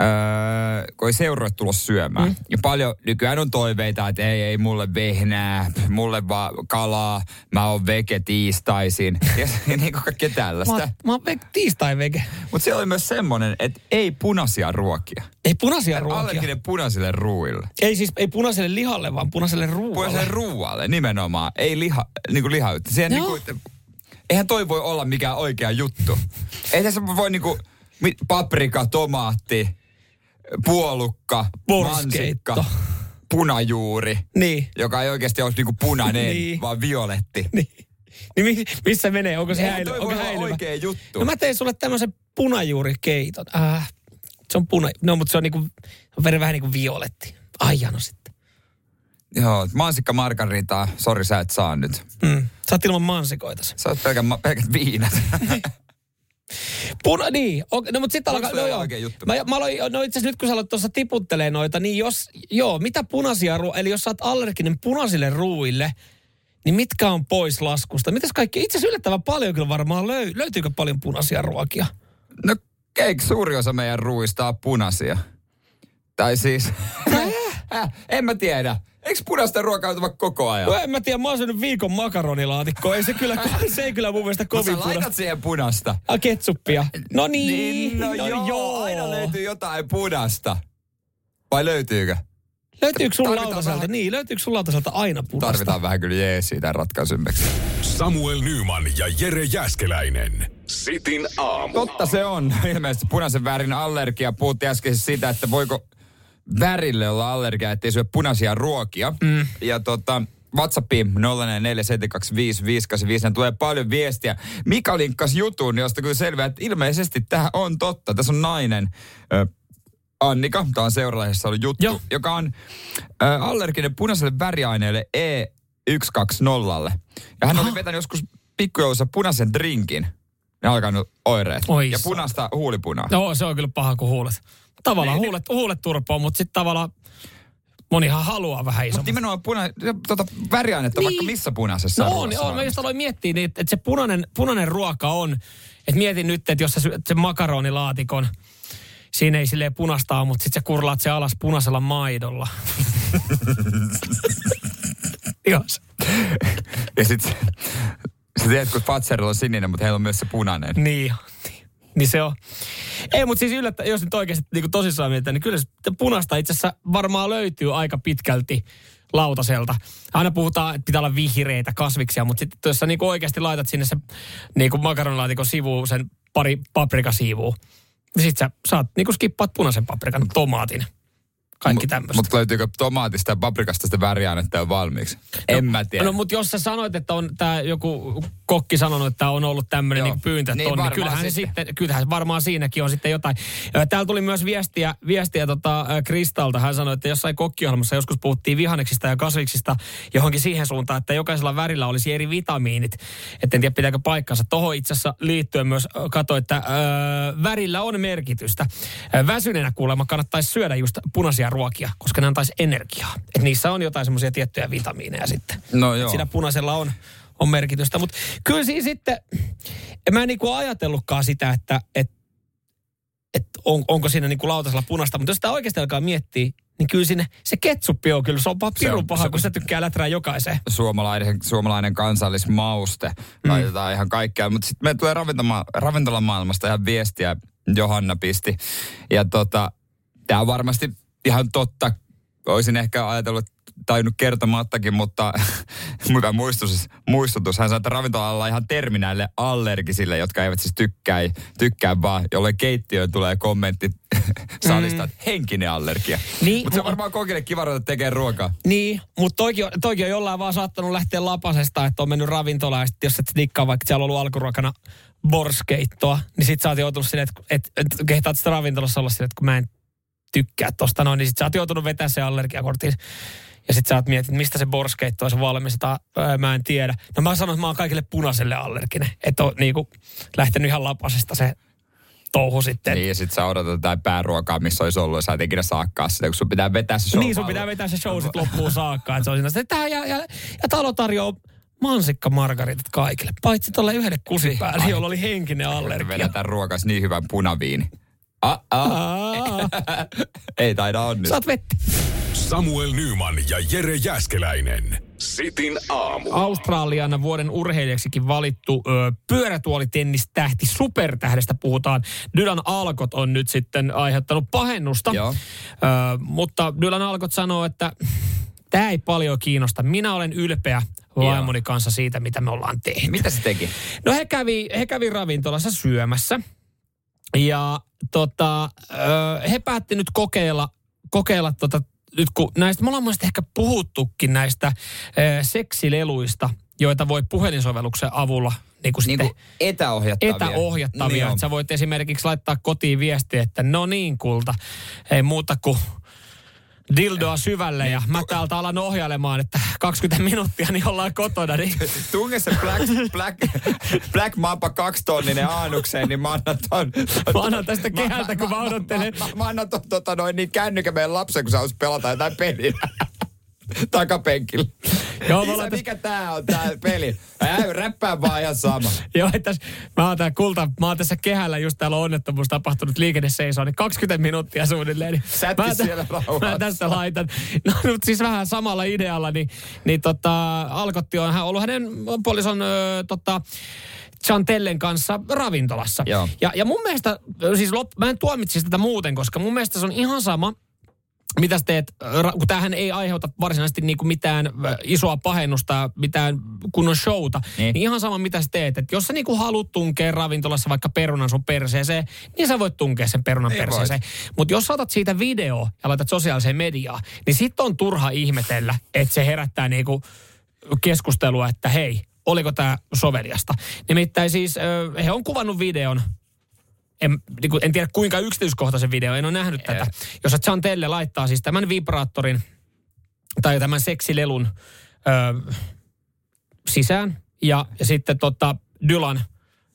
öö, kun ei seuroja tulla syömään. Mm. Ja paljon nykyään on toiveita, että ei, ei mulle vehnää, mulle vaan kalaa, mä oon vege tiistaisin. Ja, ja niin kuin kaikkea tällaista. Mä, mä oon ve- tiistai vege. Mutta siellä oli myös semmoinen, että ei punaisia ruokia. Ei punaisia ruokia. Allerginen punaisille ruuille. Ei siis, ei punaiselle lihalle, vaan punaiselle ruualle. Punaiselle ruualle, nimenomaan. Ei liha, niin kuin liha. Siihen niin kuin, eihän toi voi olla mikään oikea juttu. Ei tässä voi niinku, paprika, tomaatti, puolukka, Porskeitto. mansikka, punajuuri. Niin. Joka ei oikeasti ole niinku punainen, niin. vaan violetti. Niin. Niin missä menee? Onko se häily, onko häilyvä? oikea juttu. No mä tein sulle tämmöisen punajuurikeiton. Äh, se on puna... No, mutta se on niinku, on vähän niin kuin violetti. Ai no sitten. Joo, mansikka margaritaa. Sori, sä et saa nyt. Mm. Sä oot ilman mansikoita. Sä oot pelkät, pelkät viinat. Puna, niin. Okay, no mutta sitten alkaa, no joo. Juttu? Mä, mä aloin, no itse nyt kun sä aloit tuossa tiputtelee noita, niin jos, joo, mitä punaisia ruu, eli jos sä oot allerginen punaisille ruuille, niin mitkä on pois laskusta? Mitäs kaikki, itse asiassa yllättävän paljon kyllä varmaan löy, löytyykö paljon punaisia ruokia? No eikö suuri osa meidän ruuista on punaisia? Tai siis, äh, en mä tiedä. Eikö punaista ruokaa juotu koko ajan? No en mä tiedä, mä oon syönyt viikon makaronilaatikkoa. Ei se kyllä, se ei kyllä mun mielestä kovin punaista. laitat siihen punasta. A, ketsuppia. No niin, niin no, no joo, joo, aina löytyy jotain punasta. Vai löytyykö? Löytyykö sun lautaselta? Vähän... Niin, löytyykö sun lautaselta aina punaista? Tarvitaan vähän kyllä jeesiä tämän ratkaisummeksi. Samuel Nyman ja Jere Jäskeläinen. Sitin aamu. Totta se on. Ilmeisesti punaisen värin allergia. Puhuttiin äsken siitä, että voiko värille olla allergia, ettei syö punaisia ruokia. Mm. Ja tota, WhatsAppiin 04725585, tulee paljon viestiä. Mika linkkas jutun, josta kyllä selviää, että ilmeisesti tämä on totta. Tässä on nainen, äh, Annika, tämä on seuralaisessa ollut juttu, Joo. joka on äh, allerginen punaiselle väriaineelle E120. Ja hän Aha. oli vetänyt joskus pikkujoulussa punaisen drinkin. Ne alkanut oireet. Oi, ja punaista huulipunaa. Joo, se on kyllä paha kuin huulet tavallaan huulet, huulet turpoon, mutta sitten tavallaan Monihan haluaa vähän isomman. Mutta nimenomaan puna, tota, väriainetta niin. vaikka missä punaisessa No on, on. Mä just aloin miettiä, niin, että se punainen, punainen ruoka on, että mietin nyt, että jos sä syöt sen makaronilaatikon, siinä ei silleen punasta mutta sitten sä kurlaat se alas punaisella maidolla. Jos. ja sitten sä tiedät, kun Fatserilla on sininen, mutta heillä on myös se punainen. Niin, niin, niin se on. Ei, mutta siis yllättä, jos nyt oikeasti niin tosissaan mietitään, niin kyllä se punasta itse asiassa varmaan löytyy aika pitkälti lautaselta. Aina puhutaan, että pitää olla vihreitä kasviksia, mutta sitten jos sä niin oikeasti laitat sinne se niin makaronilaatikon sivuun sen pari paprikasiivua, niin sit sä saat niinku skippaat punaisen paprikan, tomaatin. Kaikki tämmöistä. Mutta löytyykö tomaatista ja paprikasta sitä väriainetta jo valmiiksi? No, en mä tiedä. No, mutta jos sä sanoit, että on tää joku kokki sanonut, että on ollut tämmöinen niin pyyntö, niin, niin kyllähän, sitten. sitten, kyllähän varmaan siinäkin on sitten jotain. Täällä tuli myös viestiä, viestiä tota, Kristalta. Hän sanoi, että jossain kokkiohjelmassa joskus puhuttiin vihaneksista ja kasviksista johonkin siihen suuntaan, että jokaisella värillä olisi eri vitamiinit. Että en tiedä, pitääkö paikkansa. Tuohon itse asiassa liittyen myös katso, että öö, värillä on merkitystä. Väsyneenä kuulemma kannattaisi syödä just punaisia ruokia, koska ne antaisi energiaa. Että niissä on jotain semmoisia tiettyjä vitamiineja sitten. No joo. Siinä punaisella on, on merkitystä. Mutta kyllä siinä sitten, en mä niinku ajatellutkaan sitä, että et, et on, onko siinä niinku lautasella punasta. Mutta jos sitä oikeasti alkaa miettiä, niin kyllä sinne se ketsuppi on kyllä, se on vaan pirun paha, se, kun se tykkää läträä jokaiseen. Suomalainen, suomalainen kansallismauste, mm. laitetaan ihan kaikkea. Mutta sitten me tulee ravintoma, ravintolamaailmasta ihan viestiä, Johanna pisti. Ja tota, tämä on varmasti ihan totta. Olisin ehkä ajatellut, tainnut kertomattakin, mutta hyvä muistutus, muistutus. Hän sanoi, että ravintolalla ihan terminäille allergisille, jotka eivät siis tykkää, tykkää vaan, jolle keittiöön tulee kommentti salista, mm. henkinen allergia. Niin, mutta se on varmaan kokille kiva ruveta tekemään ruokaa. Niin, mutta toikin, toikin on jollain vaan saattanut lähteä lapasesta, että on mennyt ravintolaan, ja sit, jos et dikkaa, vaikka siellä on ollut alkuruokana borskeittoa, niin sit sä oot joutunut silleen, että et, et, et kehtaat sitä ravintolassa olla silleen, että kun mä en tykkää tosta noin, niin sit sä oot joutunut vetää se allergiakortin. Ja sit sä oot miettinyt, mistä se borskeitto on valmistetaan, öö, mä en tiedä. No mä sanon, että mä oon kaikille punaiselle allerginen. Että on niinku lähtenyt ihan lapasesta se touhu sitten. Niin, ja sit sä odotat jotain pääruokaa, missä olisi ollut, ja sä et ikinä saakkaa sitä, kun sun pitää vetää se show. Niin, sun pitää vetää se show sit loppuun saakka. Että se on siinä, että ja, ja, ja talo tarjoaa mansikka margaritat kaikille. Paitsi tuolle yhdelle kusipäälle, jolla oli henkinen allergia. Vedetään ruokas niin hyvän punaviini. Ah, ah. Ei taida onnistua. Saat vettä. Samuel Nyman ja Jere Jäskeläinen. Sitin aamu. Australian vuoden urheilijaksikin valittu ö, pyörätuolitennistähti supertähdestä puhutaan. Dylan Alkot on nyt sitten aiheuttanut pahennusta. Joo. Ö, mutta Dylan Alkot sanoo, että tämä ei paljon kiinnosta. Minä olen ylpeä vaimoni kanssa siitä, mitä me ollaan tehty. Mitä se teki? No he kävi, he kävi ravintolassa syömässä. Ja tota, he päätti nyt kokeilla, kokeilla tota, nyt kun näistä, me ollaan ehkä puhuttukin näistä seksileluista, joita voi puhelinsovelluksen avulla niin kuin niin kuin etäohjattavia. Etäohjattavia. Niin sä voit esimerkiksi laittaa kotiin viestiä, että no niin kulta, ei muuta kuin dildoa syvälle ja mä täältä alan ohjailemaan, että 20 minuuttia niin ollaan kotona. Niin. Tunge se Black, Black, Black Mamba kaksitonninen aanukseen, niin mä annan ton. Mä annan tästä kehältä, kun mä odottelen. Mä, mä, mä annan ton, tota, noin niin kännykän meidän lapsen, kun sä pelata jotain peliä. takapenkillä. Joo, Isä, täs... mikä tää on tää peli? Ää, räppää vaan ihan sama. Joo, että mä oon tää kulta, mä oon tässä kehällä just täällä on onnettomuus tapahtunut seisoo, niin 20 minuuttia suunnilleen. Niin Sätti mä, siellä rauhassa. Mä tässä laitan. No mutta siis vähän samalla idealla, niin, niin tota, Alkotti on hän ollut hänen puolison ö, tota, Chantellen kanssa ravintolassa. Joo. Ja, ja mun mielestä, siis lop, mä en tuomitsisi tätä muuten, koska mun mielestä se on ihan sama, mitä teet, kun tämähän ei aiheuta varsinaisesti niinku mitään isoa pahennusta, mitään kunnon showta, niin, niin ihan sama mitä sä teet. Että jos sä niinku haluat tunkea ravintolassa vaikka perunan sun perseeseen, niin sä voit tunkea sen perunan ei perseeseen. Mutta jos saatat siitä video ja laitat sosiaaliseen mediaan, niin sit on turha ihmetellä, että se herättää niinku keskustelua, että hei, oliko tämä soveliasta. Nimittäin siis he on kuvannut videon en, niin kuin, en tiedä kuinka yksityiskohtaisen video, en ole nähnyt tätä. Jos Chantelle laittaa siis tämän vibraattorin tai tämän seksilelun ö, sisään ja, ja sitten tota, Dylan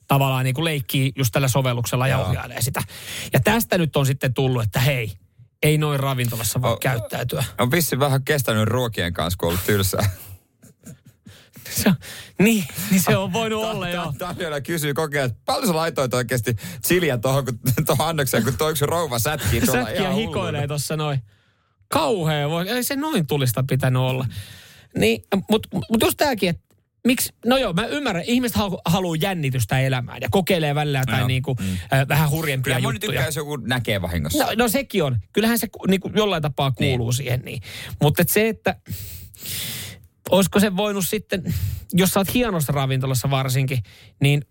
tavallaan niin kuin leikkii just tällä sovelluksella ja Joo. ohjailee sitä. Ja tästä nyt on sitten tullut, että hei, ei noin ravintolassa voi O- käyttäytyä. On vissi vähän kestänyt ruokien kanssa, kun on ollut tylsää. Se, niin, niin se on voinut olla jo. Tarjolla kysyy kokea, että paljon sä laitoit oikeasti chiliä tuohon, kun, tuohon annokseen, kun toi yksi rouva sätkii tuolla Säkkiä ihan hikoilee tuossa noin. Kauhea voi, ei se noin tulista pitänyt olla. Niin, mutta mut just tääkin, että miksi, no joo, mä ymmärrän, ihmiset halu, haluaa jännitystä elämään ja kokeilee välillä jotain Joo, niinku, mm. äh, vähän hurjempia Kyllä moni juttuja. tykkää, jos joku näkee vahingossa. No, no sekin on. Kyllähän se ku- niinku jollain tapaa kuuluu niin. siihen. Niin. Mutta et se, että olisiko se voinut sitten, jos sä oot hienossa ravintolassa varsinkin, niin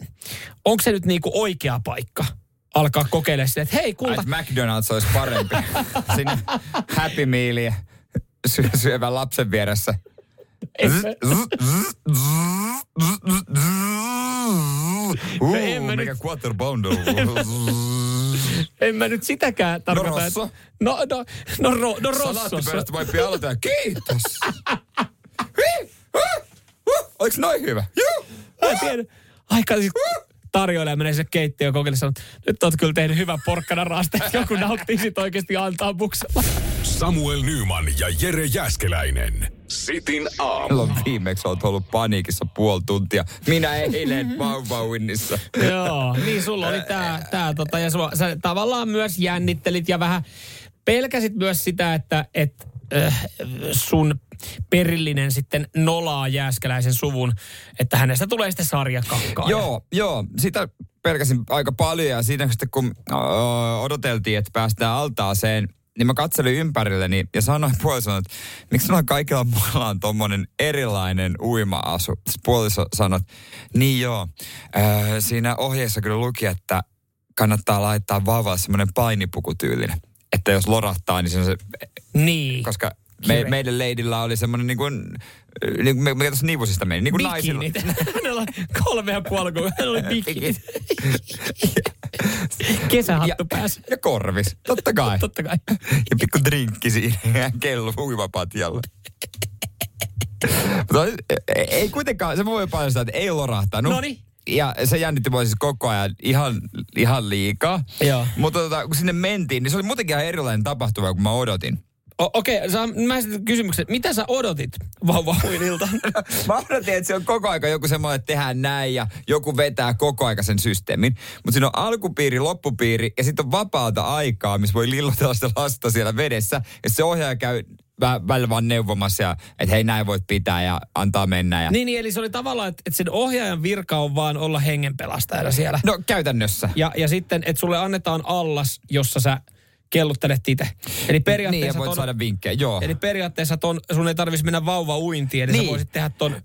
onko se nyt niinku oikea paikka alkaa kokeilemaan sitä, että hei Ai, kulta, että McDonald's olisi parempi. Sinne Happy Mealia sy- syövän lapsen vieressä. en, Uh, en mä mikä nyt- quarter pounder. en mä nyt sitäkään tarkoita. Rosso? että- No, no, no, no Rossossa. Salaattipöydästä voi aloittaa. Kiitos. Oliko noin hyvä? Juu. Mä en tiedä. Aika siis tarjoilija menee sinne keittiöön kokeille sanoo, että nyt oot kyllä tehnyt hyvän porkkana rasta, että joku nauttii sit oikeasti antaa buksella. Samuel Nyman ja Jere Jäskeläinen. Sitin aamu. Milloin viimeksi olet ollut paniikissa puoli tuntia? Minä eilen vauvauinnissa. Joo, niin sulla oli tää, tää tota, ja sua, sä tavallaan myös jännittelit ja vähän pelkäsit myös sitä, että et, äh, sun perillinen sitten nolaa Jääskeläisen suvun, että hänestä tulee sitten sarjakakkaa. Joo, joo. Sitä pelkäsin aika paljon ja siinä sitten kun odoteltiin, että päästään altaaseen, niin mä katselin ympärilleni ja sanoin puolisolle, että miksi noilla kaikilla muilla on tommonen erilainen uima-asu. Puoliso sanoi, että niin joo, ö, siinä ohjeessa kyllä luki, että kannattaa laittaa vauvalle semmoinen painipukutyylinen. Että jos lorahtaa, niin se on se, Niin. koska me, meidän leidillä oli semmoinen niin kuin, niin kuin mikä tuossa nivusista meni, niin kuin naisilla. Bikinit. Hänellä oli kolme ja puoli, kun hänellä oli bikinit. Kesähattu päässä. Ja korvis, totta kai. Totta kai. Ja pikku drinkki siinä ja kello uimapatjalla. Mutta ei- ei kuitenkaan, se voi paljastaa, että ei lorahtanut. Noniin. Ja se jännitti mua siis koko ajan ihan, ihan liikaa. Joo. Mutta tota, kun sinne mentiin, niin se oli muutenkin ihan erilainen tapahtuma kuin mä odotin. O- Okei, okay, mä esitän kysymyksen. Mitä sä odotit vauvauinilta? Mä odotin, että se on koko aika joku semmoinen, että tehdään näin ja joku vetää koko aika sen systeemin. Mutta siinä on alkupiiri, loppupiiri ja sitten on vapaata aikaa, missä voi lillotella sitä lasta siellä vedessä. Ja se ohjaaja käy vä- välillä vaan neuvomassa, ja, että hei näin voit pitää ja antaa mennä. Ja... niin, niin, eli se oli tavallaan, että, että sen ohjaajan virka on vaan olla hengenpelastajana siellä. No käytännössä. Ja, ja sitten, että sulle annetaan allas, jossa sä kelluttelet itse. Eli Niin, periaatteessa, voit ton, saada vinkkejä, joo. eli periaatteessa ton, sun ei tarvitsisi mennä vauva uintiin, eli niin. Niin. sä voisit tehdä ton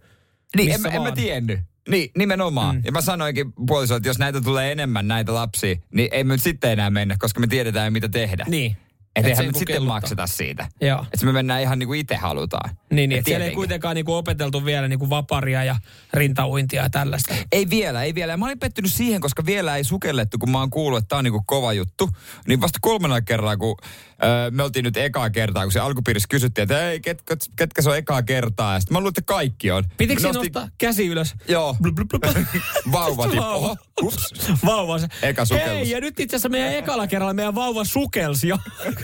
Niin, en, mä- en mä tiennyt. Niin, nimenomaan. Mm. Ja mä sanoinkin puolisolle, että jos näitä tulee enemmän, näitä lapsia, niin ei me nyt sitten enää mennä, koska me tiedetään, mitä tehdä. Niin. Että Et eihän me sitten makseta siitä. Joo. Että me mennään ihan niin kuin itse halutaan. Niin, niin Et siellä ei kuitenkaan niinku opeteltu vielä niinku vaparia ja rintauintia ja tällaista. Ei vielä, ei vielä. Ja mä olin pettynyt siihen, koska vielä ei sukellettu, kun mä oon kuullut, että tää on niinku kova juttu. Niin vasta kolmannella kerralla, kun öö, me oltiin nyt ekaa kertaa, kun se alkupiirissä kysyttiin, että hei, ketkä, ketkä se on ekaa kertaa? Ja sitten mä luulen, että kaikki on. Pitikö Nostin- nostaa käsi ylös? Joo. Blup, blup, blup. Vauva. Vauva. Ups. Vauva se. Eka sukellus. Hei, ja nyt itse asiassa meidän ekalla kerralla meidän vauva sukelsi jo.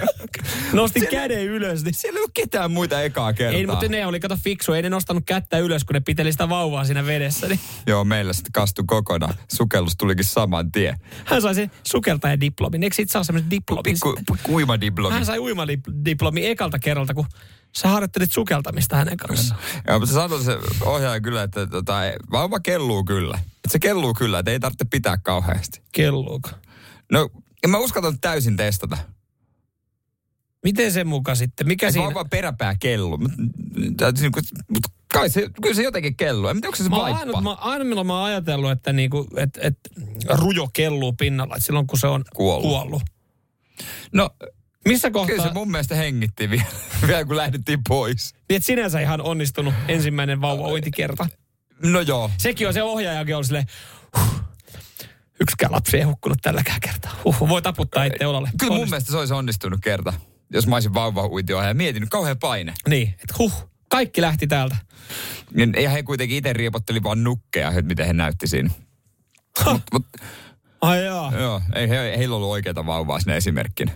Nostin Siellä- käden ylös. Niin. Siellä ei ole ketään muita ekaa kertaa. Ei, mutta ne oli, kato fiksu, ei ne nostanut kättä ylös, kun ne piteli sitä vauvaa siinä vedessä. Niin Joo, meillä sitten kastui kokonaan. Sukellus tulikin saman tien. hän sai sen sukeltajan diplomin. Eikö siitä saa semmoisen diplomin? Pikku, sitten? pikku uimadiplomi. Hän sai uimadiplomi ekalta kerralta, kun sä harjoittelit sukeltamista hänen kanssaan. Joo, mutta se sanoi se ohjaaja kyllä, että tota, vauva kelluu kyllä. Että se kelluu kyllä, että ei tarvitse pitää kauheasti. Kelluuko? No, en mä uskaltanut täysin testata. Miten se muka sitten? Mikä Et siinä? vauva peräpää kellu. Mutta mut kai se, kyllä se jotenkin kelluu. En tiedä, onko se se Mä vaippa. aina, mä, aina milloin mä oon ajatellut, että niinku, et, et, rujo kelluu pinnalla, että silloin kun se on Kuollut. kuollut. No, Missä kohtaa? kyllä se mun mielestä hengitti vielä, vielä kun lähdettiin pois. Niin, että sinänsä ihan onnistunut ensimmäinen vauvauintikerta. No joo. Sekin on se ohjaajakin on silleen, huh, yksikään lapsi ei hukkunut tälläkään kertaa. Huh, voi taputtaa itse olalle. Kyllä mun Onnist- mielestä se olisi onnistunut kerta, jos mä olisin vauva-uitiohjaaja. Mietin nyt kauhean paine. Niin, että huh, kaikki lähti täältä. Niin, ja he kuitenkin itse riepotteli vaan nukkeja, että miten he näytti siinä. Mut, mut, Ai jaa. joo, ei he, heillä ollut oikeita vauvaa sinne esimerkkinä.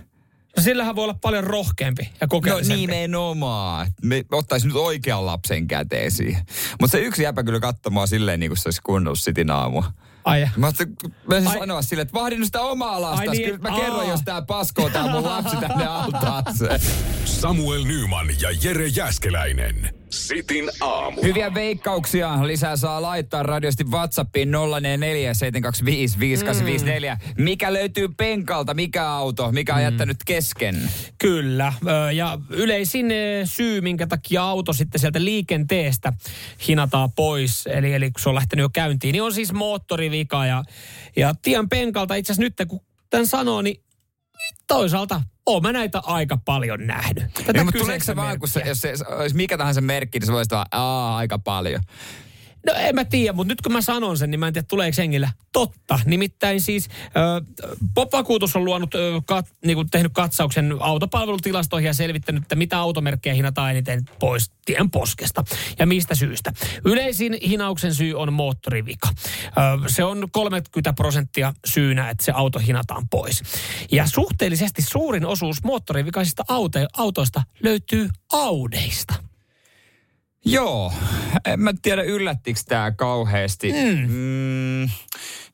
No sillähän voi olla paljon rohkeampi ja No kokeellisempi. nimenomaan. Me ottaisi nyt oikean lapsen käteen siihen. Mutta se yksi jäpä kyllä katsomaan silleen niin kuin se olisi kuunnellut Cityn aamua. Ai, Mä ajattelin, mä Ai- sanoa silleen, että vahdin sitä omaa lasta. Niin, Kyllä mä aa. kerron, jos tää paskoo tää mun lapsi tänne altaaseen. Samuel Nyman ja Jere Jäskeläinen. Sitin aamu. Hyviä veikkauksia lisää saa laittaa radiosti WhatsAppiin 044 725 5854. Mikä löytyy penkalta, mikä auto, mikä on jättänyt kesken? Kyllä. Ja yleisin syy, minkä takia auto sitten sieltä liikenteestä hinataan pois, eli, eli kun se on lähtenyt jo käyntiin, niin on siis moottorivika. Ja, ja tien penkalta itse asiassa nyt, kun tämän sanoo, niin toisaalta oon mä näitä aika paljon nähnyt. Tätä Niin, mutta tuleeko se vaan, kun se, jos se olisi mikä tahansa merkki, niin se voisi olla aika paljon. No en mä tiedä, mutta nyt kun mä sanon sen, niin mä en tiedä tuleeko hengillä totta. Nimittäin siis Pop-vakuutus on luonut, äh, kat, niin kuin tehnyt katsauksen autopalvelutilastoihin ja selvittänyt, että mitä automerkkejä hinataan eniten pois tien poskesta. Ja mistä syystä. Yleisin hinauksen syy on moottorivika. Äh, se on 30 prosenttia syynä, että se auto hinataan pois. Ja suhteellisesti suurin osuus moottorivikaisista aute, autoista löytyy Audeista. Joo, en mä tiedä yllättikö tämä kauheasti. Mm. Mm,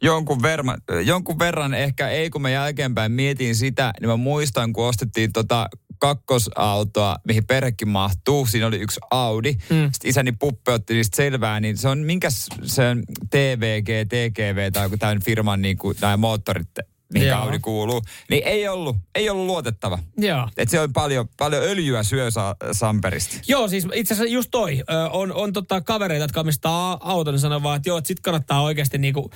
jonkun, verran, jonkun verran ehkä, ei kun mä jälkeenpäin mietin sitä, niin mä muistan, kun ostettiin tota kakkosautoa, mihin perhekin mahtuu. Siinä oli yksi Audi. Mm. Sitten isäni puppe otti niistä selvää, niin se on minkäs se on TVG, TGV tai joku tämän firman niin kuin, nämä moottorit, mihin Joo. Audi kuuluu. Niin ei ollut, ei ollut luotettava. Joo. Et se on paljon, paljon öljyä syö sa- Samperista. Joo, siis itse asiassa just toi. Ö, on on tota kavereita, jotka omistaa auton, niin sanoo vaan, että joo, että sit kannattaa oikeasti niinku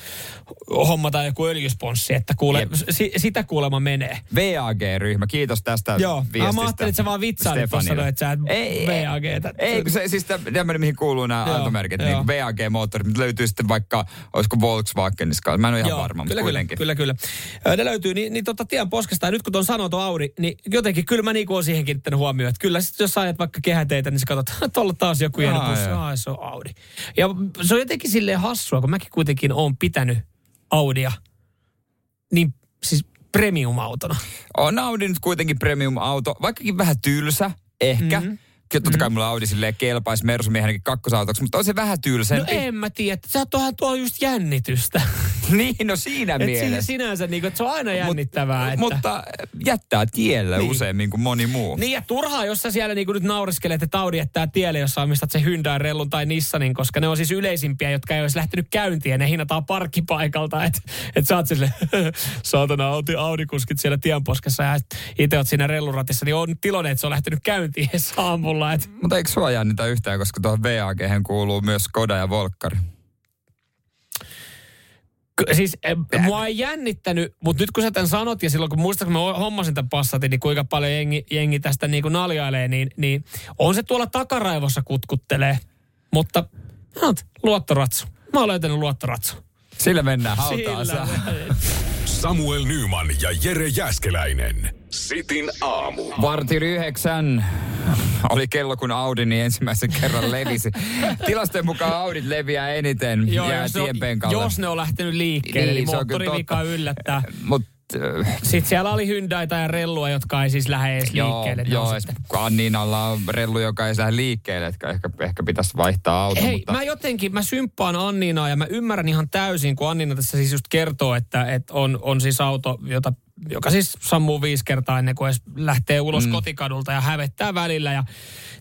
hommata joku öljysponssi, että kuule, Jep. si, sitä kuulemma menee. VAG-ryhmä, kiitos tästä Joo, viestistä. mä ajattelin, että sä vaan vitsailit tuossa, Stefanille. että sä et ei, VAGtä. Ei, kun se siis tämmöinen, mihin kuuluu nämä Joo, automerkit, joo. niin VAG-moottorit, löytyy sitten vaikka, olisiko Volkswagenissa, mä en ole ihan Joo, varma, mutta kyllä, kyllä, kuitenkin. kyllä, kyllä. Ne löytyy, niin, niin tota tien poskesta. Ja nyt kun tuon sanoo tuon Audi, niin jotenkin kyllä mä niinku oon siihen kiinnittänyt huomioon. Että kyllä sit jos ajat vaikka kehäteitä, niin sä katsot, että tuolla taas joku hieno. Aa, se on Audi. Ja se on jotenkin silleen hassua, kun mäkin kuitenkin oon pitänyt Audia niin siis premium-autona. On Audi nyt kuitenkin premium-auto, vaikkakin vähän tylsä, ehkä. Mhm. Mm-hmm. Kyllä totta kai mulla Audi silleen kelpaisi Mersumiehenäkin kakkosautoksi, mutta on se vähän No tylsempi. en mä tiedä, sä tuohan tuo just jännitystä. niin, no siinä Et mielessä. sinänsä niin kuin, että se on aina jännittävää. että... Mutta jättää tielle Niin. niin. useammin kuin moni muu. Niin ja turhaa, jos sä siellä niinku nyt nauriskelet, että Audi jättää tielle, jos sä omistat se Hyundai Rellun tai Nissanin, koska ne on siis yleisimpiä, jotka ei olisi lähtenyt käyntiin ja ne hinnataan parkkipaikalta. Että et sä oot sille, saatana Audi, Audi-kuskit siellä tienposkessa ja itse oot siinä relluratissa, niin on tiloinen, että se on lähtenyt käyntiin edes aamulla. Et, Mutta eikö sua jännitä yhtään, koska tuohon VAG kuuluu myös Skoda ja Volkkari? Ky- Siis äh, mua ei jännittänyt, mutta nyt kun sä tämän sanot ja silloin kun muistan, kun mä hommasin tämän passatin, niin kuinka paljon jengi, jengi tästä niin kuin naljailee, niin, niin on se tuolla takaraivossa kutkuttelee. Mutta no, luottoratsu. Mä oon löytänyt luottoratsu. Sillä mennään hautaan. Sillä- Samuel Nyman ja Jere Jäskeläinen. Sitin aamu. Varti yhdeksän oli kello, kun Audi niin ensimmäisen kerran levisi. Tilastojen mukaan Audit leviää eniten Joo, jää jos, ne on, jos ne on lähtenyt liikkeelle, niin, Niin, se on kyllä moottorivika yllättää. Mut, äh, Sitten siellä oli Hyundaita ja Rellua, jotka ei siis lähde edes joo, liikkeelle. Joo Anniinalla on rellu, joka ei saa liikkeelle, että ehkä, ehkä pitäisi vaihtaa auto. Hei, mutta... mä jotenkin, mä symppaan Anniinaa ja mä ymmärrän ihan täysin, kun Anniina tässä siis just kertoo, että, että on, on siis auto, jota, joka siis sammuu viisi kertaa ennen kuin edes lähtee ulos mm. kotikadulta ja hävettää välillä ja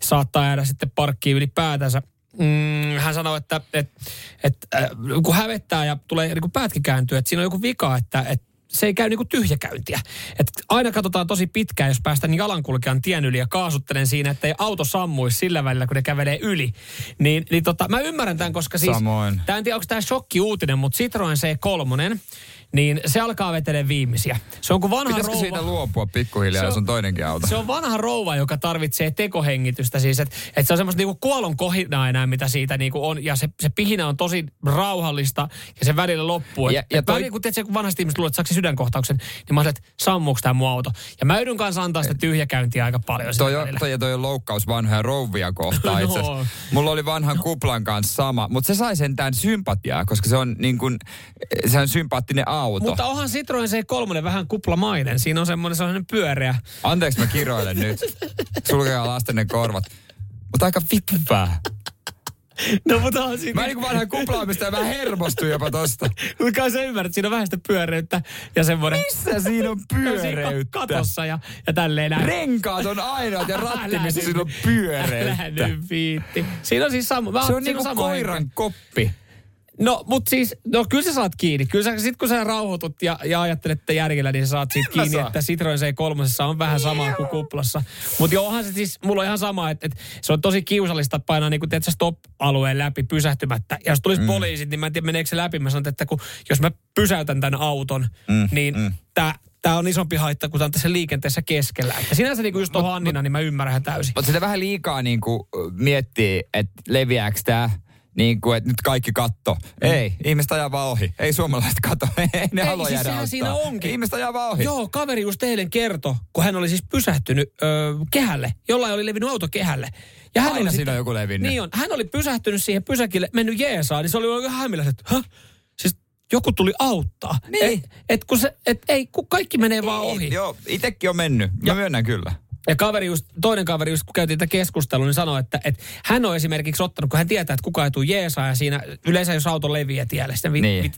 saattaa jäädä sitten parkkiin ylipäätänsä. Mm, hän sanoi, että, että, että äh, kun hävettää ja tulee niin kuin päätkin kääntyä, että siinä on joku vika, että, että se ei käy niinku tyhjäkäyntiä. Et aina katsotaan tosi pitkään, jos päästään jalankulkijan tien yli ja kaasuttelen siinä, että ei auto sammuisi sillä välillä, kun ne kävelee yli. Niin, niin tota, mä ymmärrän tämän, koska siis... Samoin. Tämä en tiedä, onko tämä shokki uutinen, mutta Citroen C3, niin se alkaa vetelee viimeisiä. Se on kuin vanha Pitäisikö rouva. siitä luopua pikkuhiljaa, Se on- jos on toinenkin auto? Se on vanha rouva, joka tarvitsee tekohengitystä siis, että et se on semmoista niinku kuolon kohinaa enää, mitä siitä niinku on, ja se, se pihinä on tosi rauhallista, ja se välillä loppuu. Et, Ja- ja, toi- välillä, kun, tiedätkö, kun vanhasti ihmiset luulee, että saako sydänkohtauksen, niin mä että sammuuko tämä mun auto. Ja mä yhdyn kanssa antaa sitä tyhjäkäyntiä aika paljon. Toi on, toi, toi on loukkaus vanhoja rouvia kohtaan No. Mulla oli vanhan kuplan kanssa sama, mutta se sai sentään sympatiaa, koska se on niin kuin, se on sympaattinen auto. Mutta onhan Citroen C3 vähän kuplamainen. Siinä on semmoinen sellainen pyöreä. Anteeksi mä kiroilen nyt. Sulkekaa lastenne korvat. Mutta aika vitvää. No mutta on siinä... Mä niin kuin vanhan kuplaamista ja mä hermostuin jopa tosta. Mutta kai sä ymmärrät, siinä on vähän sitä pyöreyttä ja semmoinen... Missä siinä on No pyöreyttä? Katossa ja, ja tälleen näin. Renkaat on ainoat ja ratti, Älä missä siinä on Älä pyöreyttä. nyt viitti. Siinä on siis sama. Mä Se on niinku koiran koppi. No, mutta siis, no kyllä sä saat kiinni. Kyllä sä, sit kun sä rauhoitut ja, ja ajattelet että järjellä, niin sä saat siitä kiinni, saa. että Citroen C3 on vähän sama kuin kuplassa. Mutta joo, onhan se siis, mulla on ihan sama, että, että se on tosi kiusallista painaa niin kuin teet sä stop-alueen läpi pysähtymättä. Ja jos tulisi mm. poliisit, niin mä en tiedä meneekö se läpi. Mä sanon, että kun, jos mä pysäytän tämän auton, mm. niin mm. tää, Tämä on isompi haitta, kun tämä on tässä liikenteessä keskellä. Että sinänsä niin kuin just tuohon Annina, niin mä ymmärrän täysin. Mutta sitä vähän liikaa niin kuin miettii, että leviääkö tämä niin kuin, että nyt kaikki katto. Mm. Ei, ihmiset ajaa vaan ohi. Ei suomalaiset katto. Ei ne Ei, halua siis jäädä siinä onkin. Ihmiset ajaa vaan ohi. Joo, kaveri just eilen kertoi, kun hän oli siis pysähtynyt ö, kehälle. Jollain oli levinnyt auto kehälle. Ja hän Aina oli siinä on joku levinnyt. Niin on. Hän oli pysähtynyt siihen pysäkille, mennyt jeesaan, niin se oli oikein hämillässä, että Hä? Siis joku tuli auttaa. Niin. Et, et kun se, et ei, kun kaikki menee vaan ohi. Joo, itekin on mennyt. Mä Ja- myönnän kyllä. Ja kaveri just, toinen kaveri just, kun käytiin tätä keskustelua, niin sanoi, että, että hän on esimerkiksi ottanut, kun hän tietää, että kukaan ei tule jeesaa ja siinä yleensä jos auto leviää tielle, sitten vi, Niin. vi,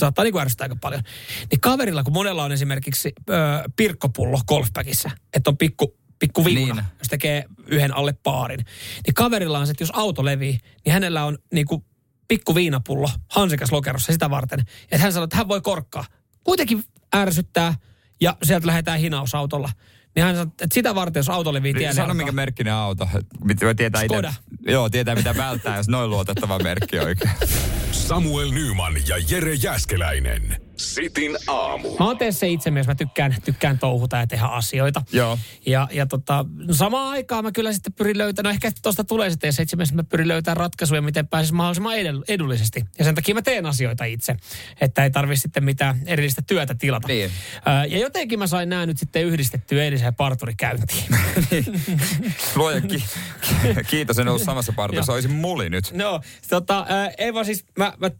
saattaa niin ärsyttää aika paljon. Niin kaverilla, kun monella on esimerkiksi ö, pirkkopullo golfpäkissä, että on pikku, pikku viuna, Niin. jos tekee yhden alle paarin, niin kaverilla on se, että jos auto levii, niin hänellä on niin kuin pikku viinapullo hansikas lokerossa sitä varten. Että hän sanoo, että hän voi korkkaa. Kuitenkin ärsyttää ja sieltä lähdetään hinausautolla. Niin hän sanoo, että sitä varten, jos auto levii tielle. Sano minkä merkkinen auto. Mitä tietää itse. Skoda. Joo, tietää mitä välttää, jos noin luotettava merkki oikein. Samuel Nyman ja Jere Jäskeläinen. Sitin aamu. Mä oon tee se itse myös, mä tykkään, tykkään touhuta ja tehdä asioita. Joo. Ja, ja tota, samaan aikaan mä kyllä sitten pyrin löytämään, no ehkä tuosta tulee sitten se itse mä pyrin löytämään ratkaisuja, miten pääsis mahdollisimman edullisesti. Ja sen takia mä teen asioita itse, että ei tarvitse sitten mitään erillistä työtä tilata. Niin. Ja jotenkin mä sain nämä nyt sitten yhdistettyä eiliseen parturikäyntiin. Luoja ki- ki- kiitos, en ollut samassa parturissa. Olisin muli nyt. No, tota, ei vaan siis, mä, mä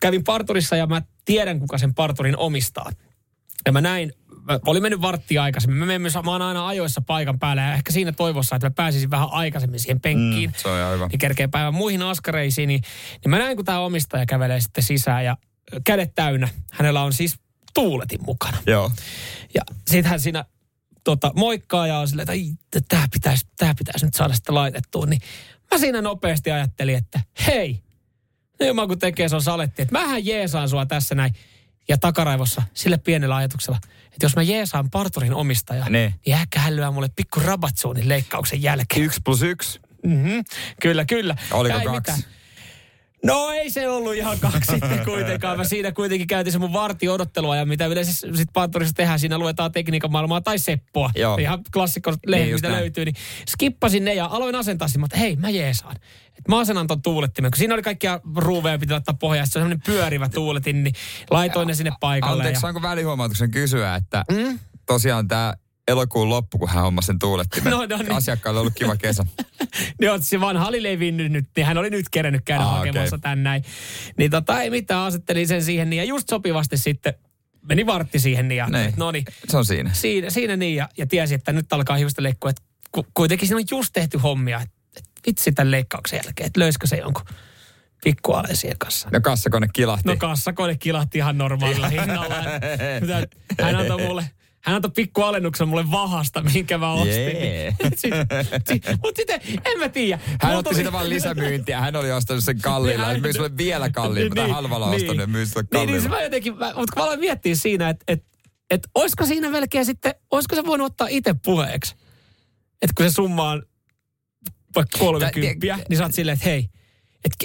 kävin parturissa ja mä tiedän, kuka sen parturin omistaa. Ja mä näin, mä olin mennyt varttia aikaisemmin. Mä menen myös, mä oon aina ajoissa paikan päällä ja ehkä siinä toivossa, että mä pääsisin vähän aikaisemmin siihen penkkiin. Mm, se on hyvä. Niin kerkee päivän muihin askareisiin. Niin, niin mä näin, kun tämä omistaja kävelee sitten sisään ja kädet täynnä. Hänellä on siis tuuletin mukana. Joo. Ja sit hän siinä tota, moikkaa ja on silleen, että "Ai, t- tää pitäisi, tää pitäisi nyt saada sitten laitettua. Niin mä siinä nopeasti ajattelin, että hei, no mä kun tekee se on saletti, että mähän jeesaan sua tässä näin. Ja takaraivossa sille pienellä ajatuksella, että jos mä jeesaan parturin omistaja, Ne. niin ehkä hän lyö mulle pikku rabatsuunin leikkauksen jälkeen. Yksi plus yksi. Mm-hmm. Kyllä, kyllä. Oliko Ja ei kaksi? mitään. No ei se ollut ihan kaksi sitten kuitenkaan. Mä siinä kuitenkin käytin se mun varti odottelua ja mitä yleensä sit Panturissa tehdään, siinä luetaan tekniikan maailmaa tai Seppoa. Joo. Ihan klassikko Niin just mitä näin. löytyy. Niin skippasin ne ja aloin asentaa siinä, että hei mä jeesaan. Mä asennan tuulettimen, kun siinä oli kaikkia ruuveja piti laittaa pohjaan. Se on semmoinen pyörivä tuuletin, niin laitoin ne sinne paikalle. Anteeksi, ja... saanko välihuomautuksen kysyä, että mm? tosiaan tämä elokuun loppu, kun hän hommasi sen tuulettimen. No, no niin. Asiakkaille on ollut kiva kesä. Niin on, se vanha oli levinnyt nyt, niin hän oli nyt kerennyt käydä Ah, hakemassa okei. tän näin. Niin tota ei mitään, asettelin sen siihen niin ja just sopivasti sitten meni vartti siihen niin ja Niin. no niin, Se on siinä. siinä, siinä niin ja, ja tiesi, että nyt alkaa hiusta leikkua, että ku, kuitenkin siinä on just tehty hommia, että vitsi tämän leikkauksen jälkeen, että löysikö se jonkun pikkualeen siihen kanssa. No kassakone kilahti. No kassakone kilahti ihan normaalilla hinnalla. Mitä- hän antoi mulle, hän antoi pikku alennuksen mulle vahasta, minkä mä ostin. Jee. Mutta sitten, en mä tiedä. Hän otti sitä vaan lisämyyntiä. Hän oli ostanut sen kalliilla. Niin, Hän myi sulle vielä kalliimmin. Tai halvalla ostanut ja myi sulle niin, niin, se kalliilla. mä jotenkin, mä, mutta kun mä aloin miettiä siinä, että et, et, olisiko siinä melkein sitten, olisiko se voinut ottaa itse puheeksi? Että kun se summa on vaikka 30, Tä- tie- niin sä oot silleen, että hei,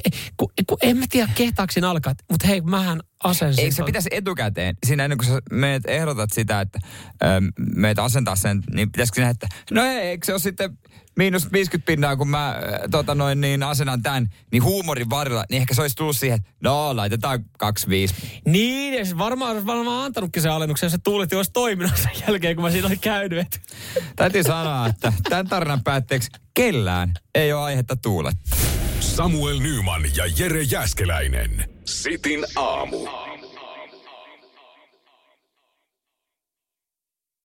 Et, kun, kun en mä tiedä, kehtaako alkaa, mutta hei, mähän asensin. Eikö se pitäisi etukäteen, siinä ennen kuin sä meet ehdotat sitä, että ähm, meet asentaa sen, niin pitäisikö sinä, että no ei, eikö se ole sitten miinus 50 pinnaa, kun mä äh, tota noin, niin asennan tämän, niin huumorin varrella, niin ehkä se olisi tullut siihen, no laitetaan 25. Niin, ja varmaan olisi varmaan antanutkin sen alennuksen, jos se tuulet olisi toiminut sen jälkeen, kun mä siinä olin käynyt. Täytyy sanoa, että tämän tarinan päätteeksi kellään ei ole aihetta tuulettaa. Samuel Nyman ja Jere Jäskeläinen. Sitin aamu.